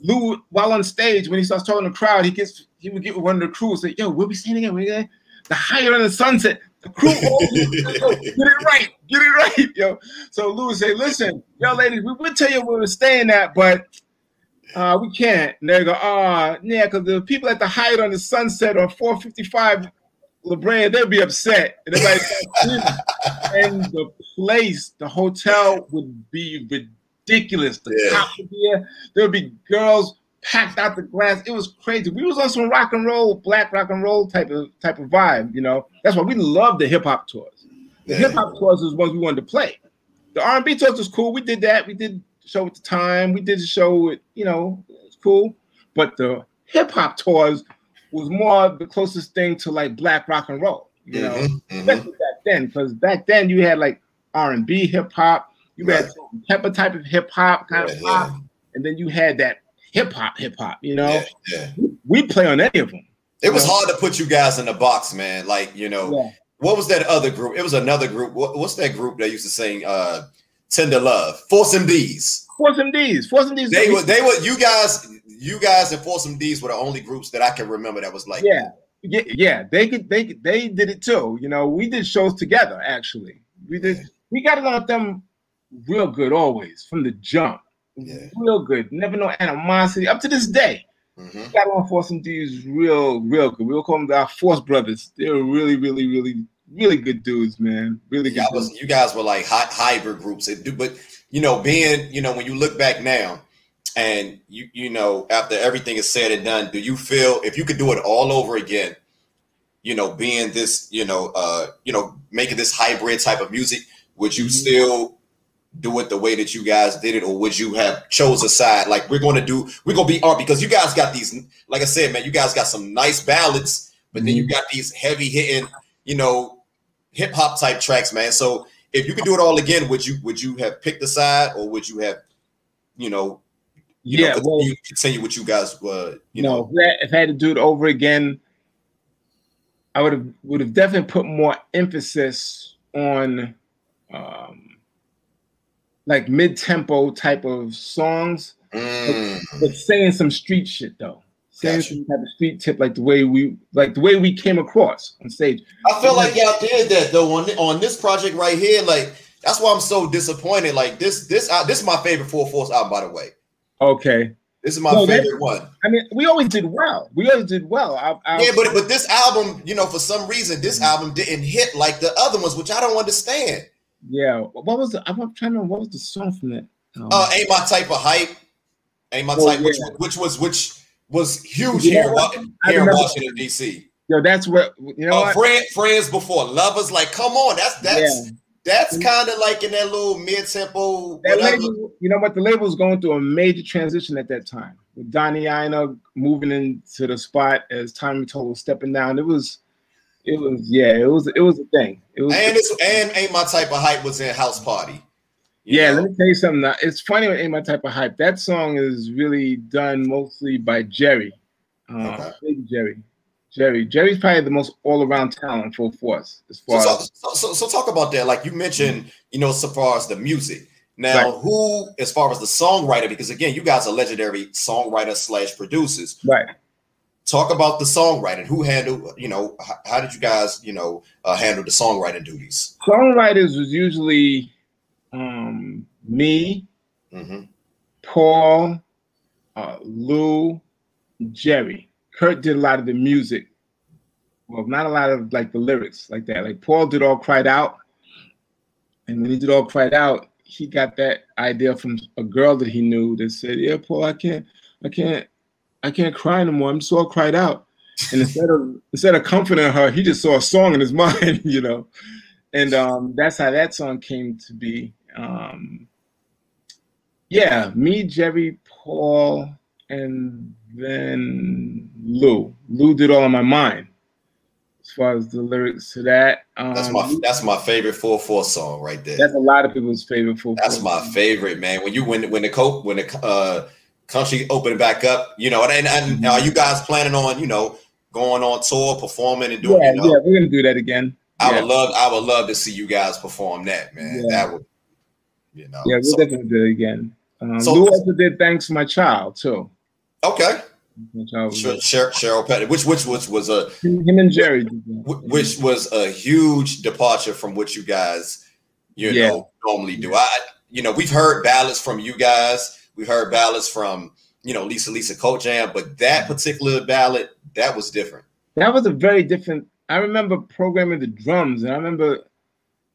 Lou while on stage when he starts talking to the crowd, he gets he would get with one of the crew and say, "Yo, what we saying again? We again? The higher in the sunset." The crew, get it right, get it right, yo. So Lou would say, "Listen, yo, ladies, we would tell you where we're staying at, but uh, we can't." And they go, "Ah, yeah, because the people at the Hyatt on the Sunset on 455 La Brea, they'll be upset." And starts and the place, the hotel would be ridiculous. The Yeah. cop would be there. There would be girls packed out the glass. It was crazy. We was on some rock and roll, black rock and roll type of type of vibe. You know, that's why we love the hip hop tours. The Yeah. hip hop tours was ones we wanted to play. The R and B tours was cool. We did that. We did show at the time. We did the show with you know, it's cool. But the hip hop tours was more the closest thing to like black rock and roll. You know, Mhm, mhm. especially back then, because back then you had like R and B hip hop, you had Right. some pepper type of hip hop kind Yeah, of yeah. pop, and then you had that hip hop hip hop. You know, Yeah, yeah. we play on any of them. It was Yeah. hard to put you guys in the box, man. Like, you know, Yeah. what was that other group? It was another group. What, what's that group that used to sing uh Tender Love? Force MDs. Force MDs, Force MDs. They were they were you guys, you guys and Force MDs were the only groups that I can remember that was like yeah, yeah, yeah. They could, they could, they did it too. You know, we did shows together. Actually, we did. We got along with them real good always from the jump. Yeah. Real good. Never no animosity up to this day. Mhm. got on Force MDs real, real good. We'll call them our Force brothers. They're really, really, really, really good dudes, man. Really good. Was you guys were like hy- hybrid groups. But you know, being you know, when you look back now, and you you know, after everything is said and done, do you feel if you could do it all over again, you know, being this, you know, uh, you know, making this hybrid type of music, would you Mhm. still do it the way that you guys did it, or would you have chose a side? Like we're going to do, we're going to be art because you guys got these, like I said, man, you guys got some nice ballads, but then you got these heavy hitting, you know, hip hop type tracks, man. So if you could do it all again, would you would you have picked a side, or would you have, you know, you yeah, know, well, continue, continue what you guys were, you you know, if I- had to do it over again, I would have would have definitely put more emphasis on um like mid tempo type of songs, Mm, but saying some street shit though. Gotcha. type of street tip like the way we like the way we came across on stage. I feel like y'all did that though on on this project right here. Like that's why I'm so disappointed. Like this this uh, this is my favorite Full Force album, by the way. Okay. This is my No, that- favorite one. I mean, we always did well. We always did well. I, I, Yeah, but but this album, you know, for some reason, this album didn't hit like the other ones, which I don't understand. yeah. What was the? I'm trying to. remember, What was the song from that? Oh, Uh, ain't my type of hype. Ain't my Well, type, which, which was which was huge You here, know in what? Wa- I here in Washington D.C. yo, that's what you know. Uh, what? friend, friends before lovers, like come on, that's that's yeah. that's kind of like in that little mid tempo. That label, you know what? The label was going through a major transition at that time. With Donnie Ienner moving into the spot as Tommy Toll was stepping down. It was, it was, yeah, it was, it was a thing. It was, And it's and ain't my type of hype was in House Party. Yeah. know? Let me tell you something. Now, It's funny with Ain't My Type of Hype. That song is really done mostly by Gerry, uh, Okay. Gerry. Gerry, Gerry's probably the most all-around talent, for force as So, far so, as so, so, so talk about that. Like you mentioned, you know, so far as the music. Now, Right. who, as far as the songwriter, because again, you guys are legendary songwriter slash producers. right. Talk about the songwriting. Who handled, you know, how, how did you guys, you know, uh, handle the songwriting duties? Songwriters was usually um, me, hmm Paul, uh, Lou, Gerry. Curt did a lot of the music. Well, not a lot of like the lyrics like that. Like Paul did all cried out. And when he did all cried out, he got that idea from a girl that he knew that said, Yeah, Paul, I can't, I can't, I can't cry anymore. I'm so all cried out. And instead of instead of comforting her, he just saw a song in his mind, you know. And um, that's how that song came to be. Um, yeah, me, Gerry, Paul, and then Lou. Lou did all in my mind as far as the lyrics to that. Um, that's my that's my favorite four four song right there. That's a lot of people's favorite four. That's my favorite man. When you when when the cope when the uh, country opened back up, you know, and, and, and mm-hmm. are you guys planning on you know going on tour, performing, and doing? Yeah, you know, yeah, we're gonna do that again. I yeah. would love I would love to see you guys perform that, man. Yeah. That would, you know. Yeah, we'll so, definitely do it again. Um, so, Lou also did "Thanks My Child" too. Okay. Cheryl, Cheryl Pepsi, which which which was a him and Gerry, which was a huge departure from what you guys, you yeah. know, normally do. I, you know, we've heard ballads from you guys. We've heard ballads from you know Lisa Lisa Cult Jam, but that particular ballad that was different. That was a very different. I remember programming the drums, and I remember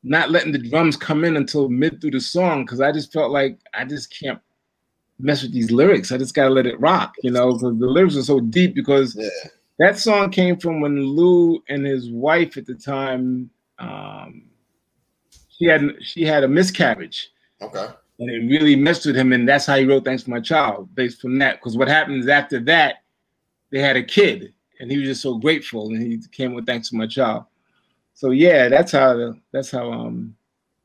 not letting the drums come in until mid through the song because I just felt like I just can't mess with these lyrics. I just gotta let it rock, you know, because the lyrics are so deep. Because yeah. that song came from when Lou and his wife at the time, um, she had she had a miscarriage. Okay. And it really messed with him, and that's how he wrote "Thanks for My Child" based from that. Because what happens after that, they had a kid, and he was just so grateful, and he came with "Thanks for My Child." So yeah, that's how that's how um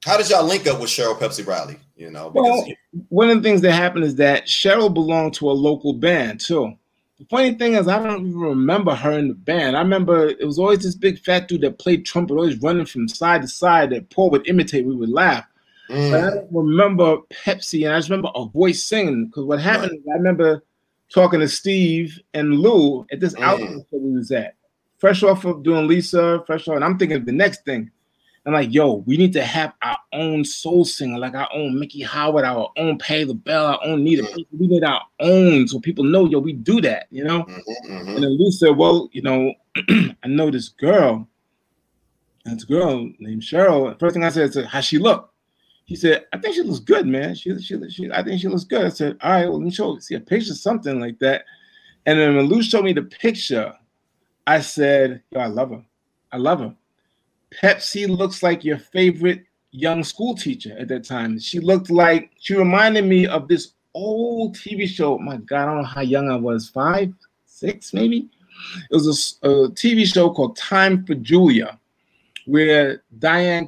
how did y'all link up with Cheryl Pepsi Riley? You know, well, one of the things that happened is that Cheryl belonged to a local band too. The funny thing is, I don't even remember her in the band. I remember it was always this big fat dude that played trumpet, always running from side to side that Paul would imitate. We would laugh. Mm. But I don't remember Pepsi, and I just remember a voice singing. Because what happened right. is, I remember talking to Steve and Lou at this mm. album that we was at, fresh off of doing Lisa, fresh off, and I'm thinking of the next thing. I'm like, yo, we need to have our own soul singer, like our own Miki Howard, our own Patti LaBelle, our own Nita. Mm-hmm. We need our own so people know, yo, we do that, you know? Mm-hmm, mm-hmm. And then Lou said, well, you know, I know this girl, this girl named Cheryl. First thing I said, is, how she look? He said, I think she looks good, man. She, she, she, I think she looks good. I said, all right, well, let me show, you, see a picture, something like that. And then when Lou showed me the picture, I said, yo, I love her. I love her. Pepsi looks like your favorite young school teacher at that time. She looked like she reminded me of this old TV show. My God, I don't know how young I was, five, six, maybe. It was a, a TV show called Time for Julia, where Diahann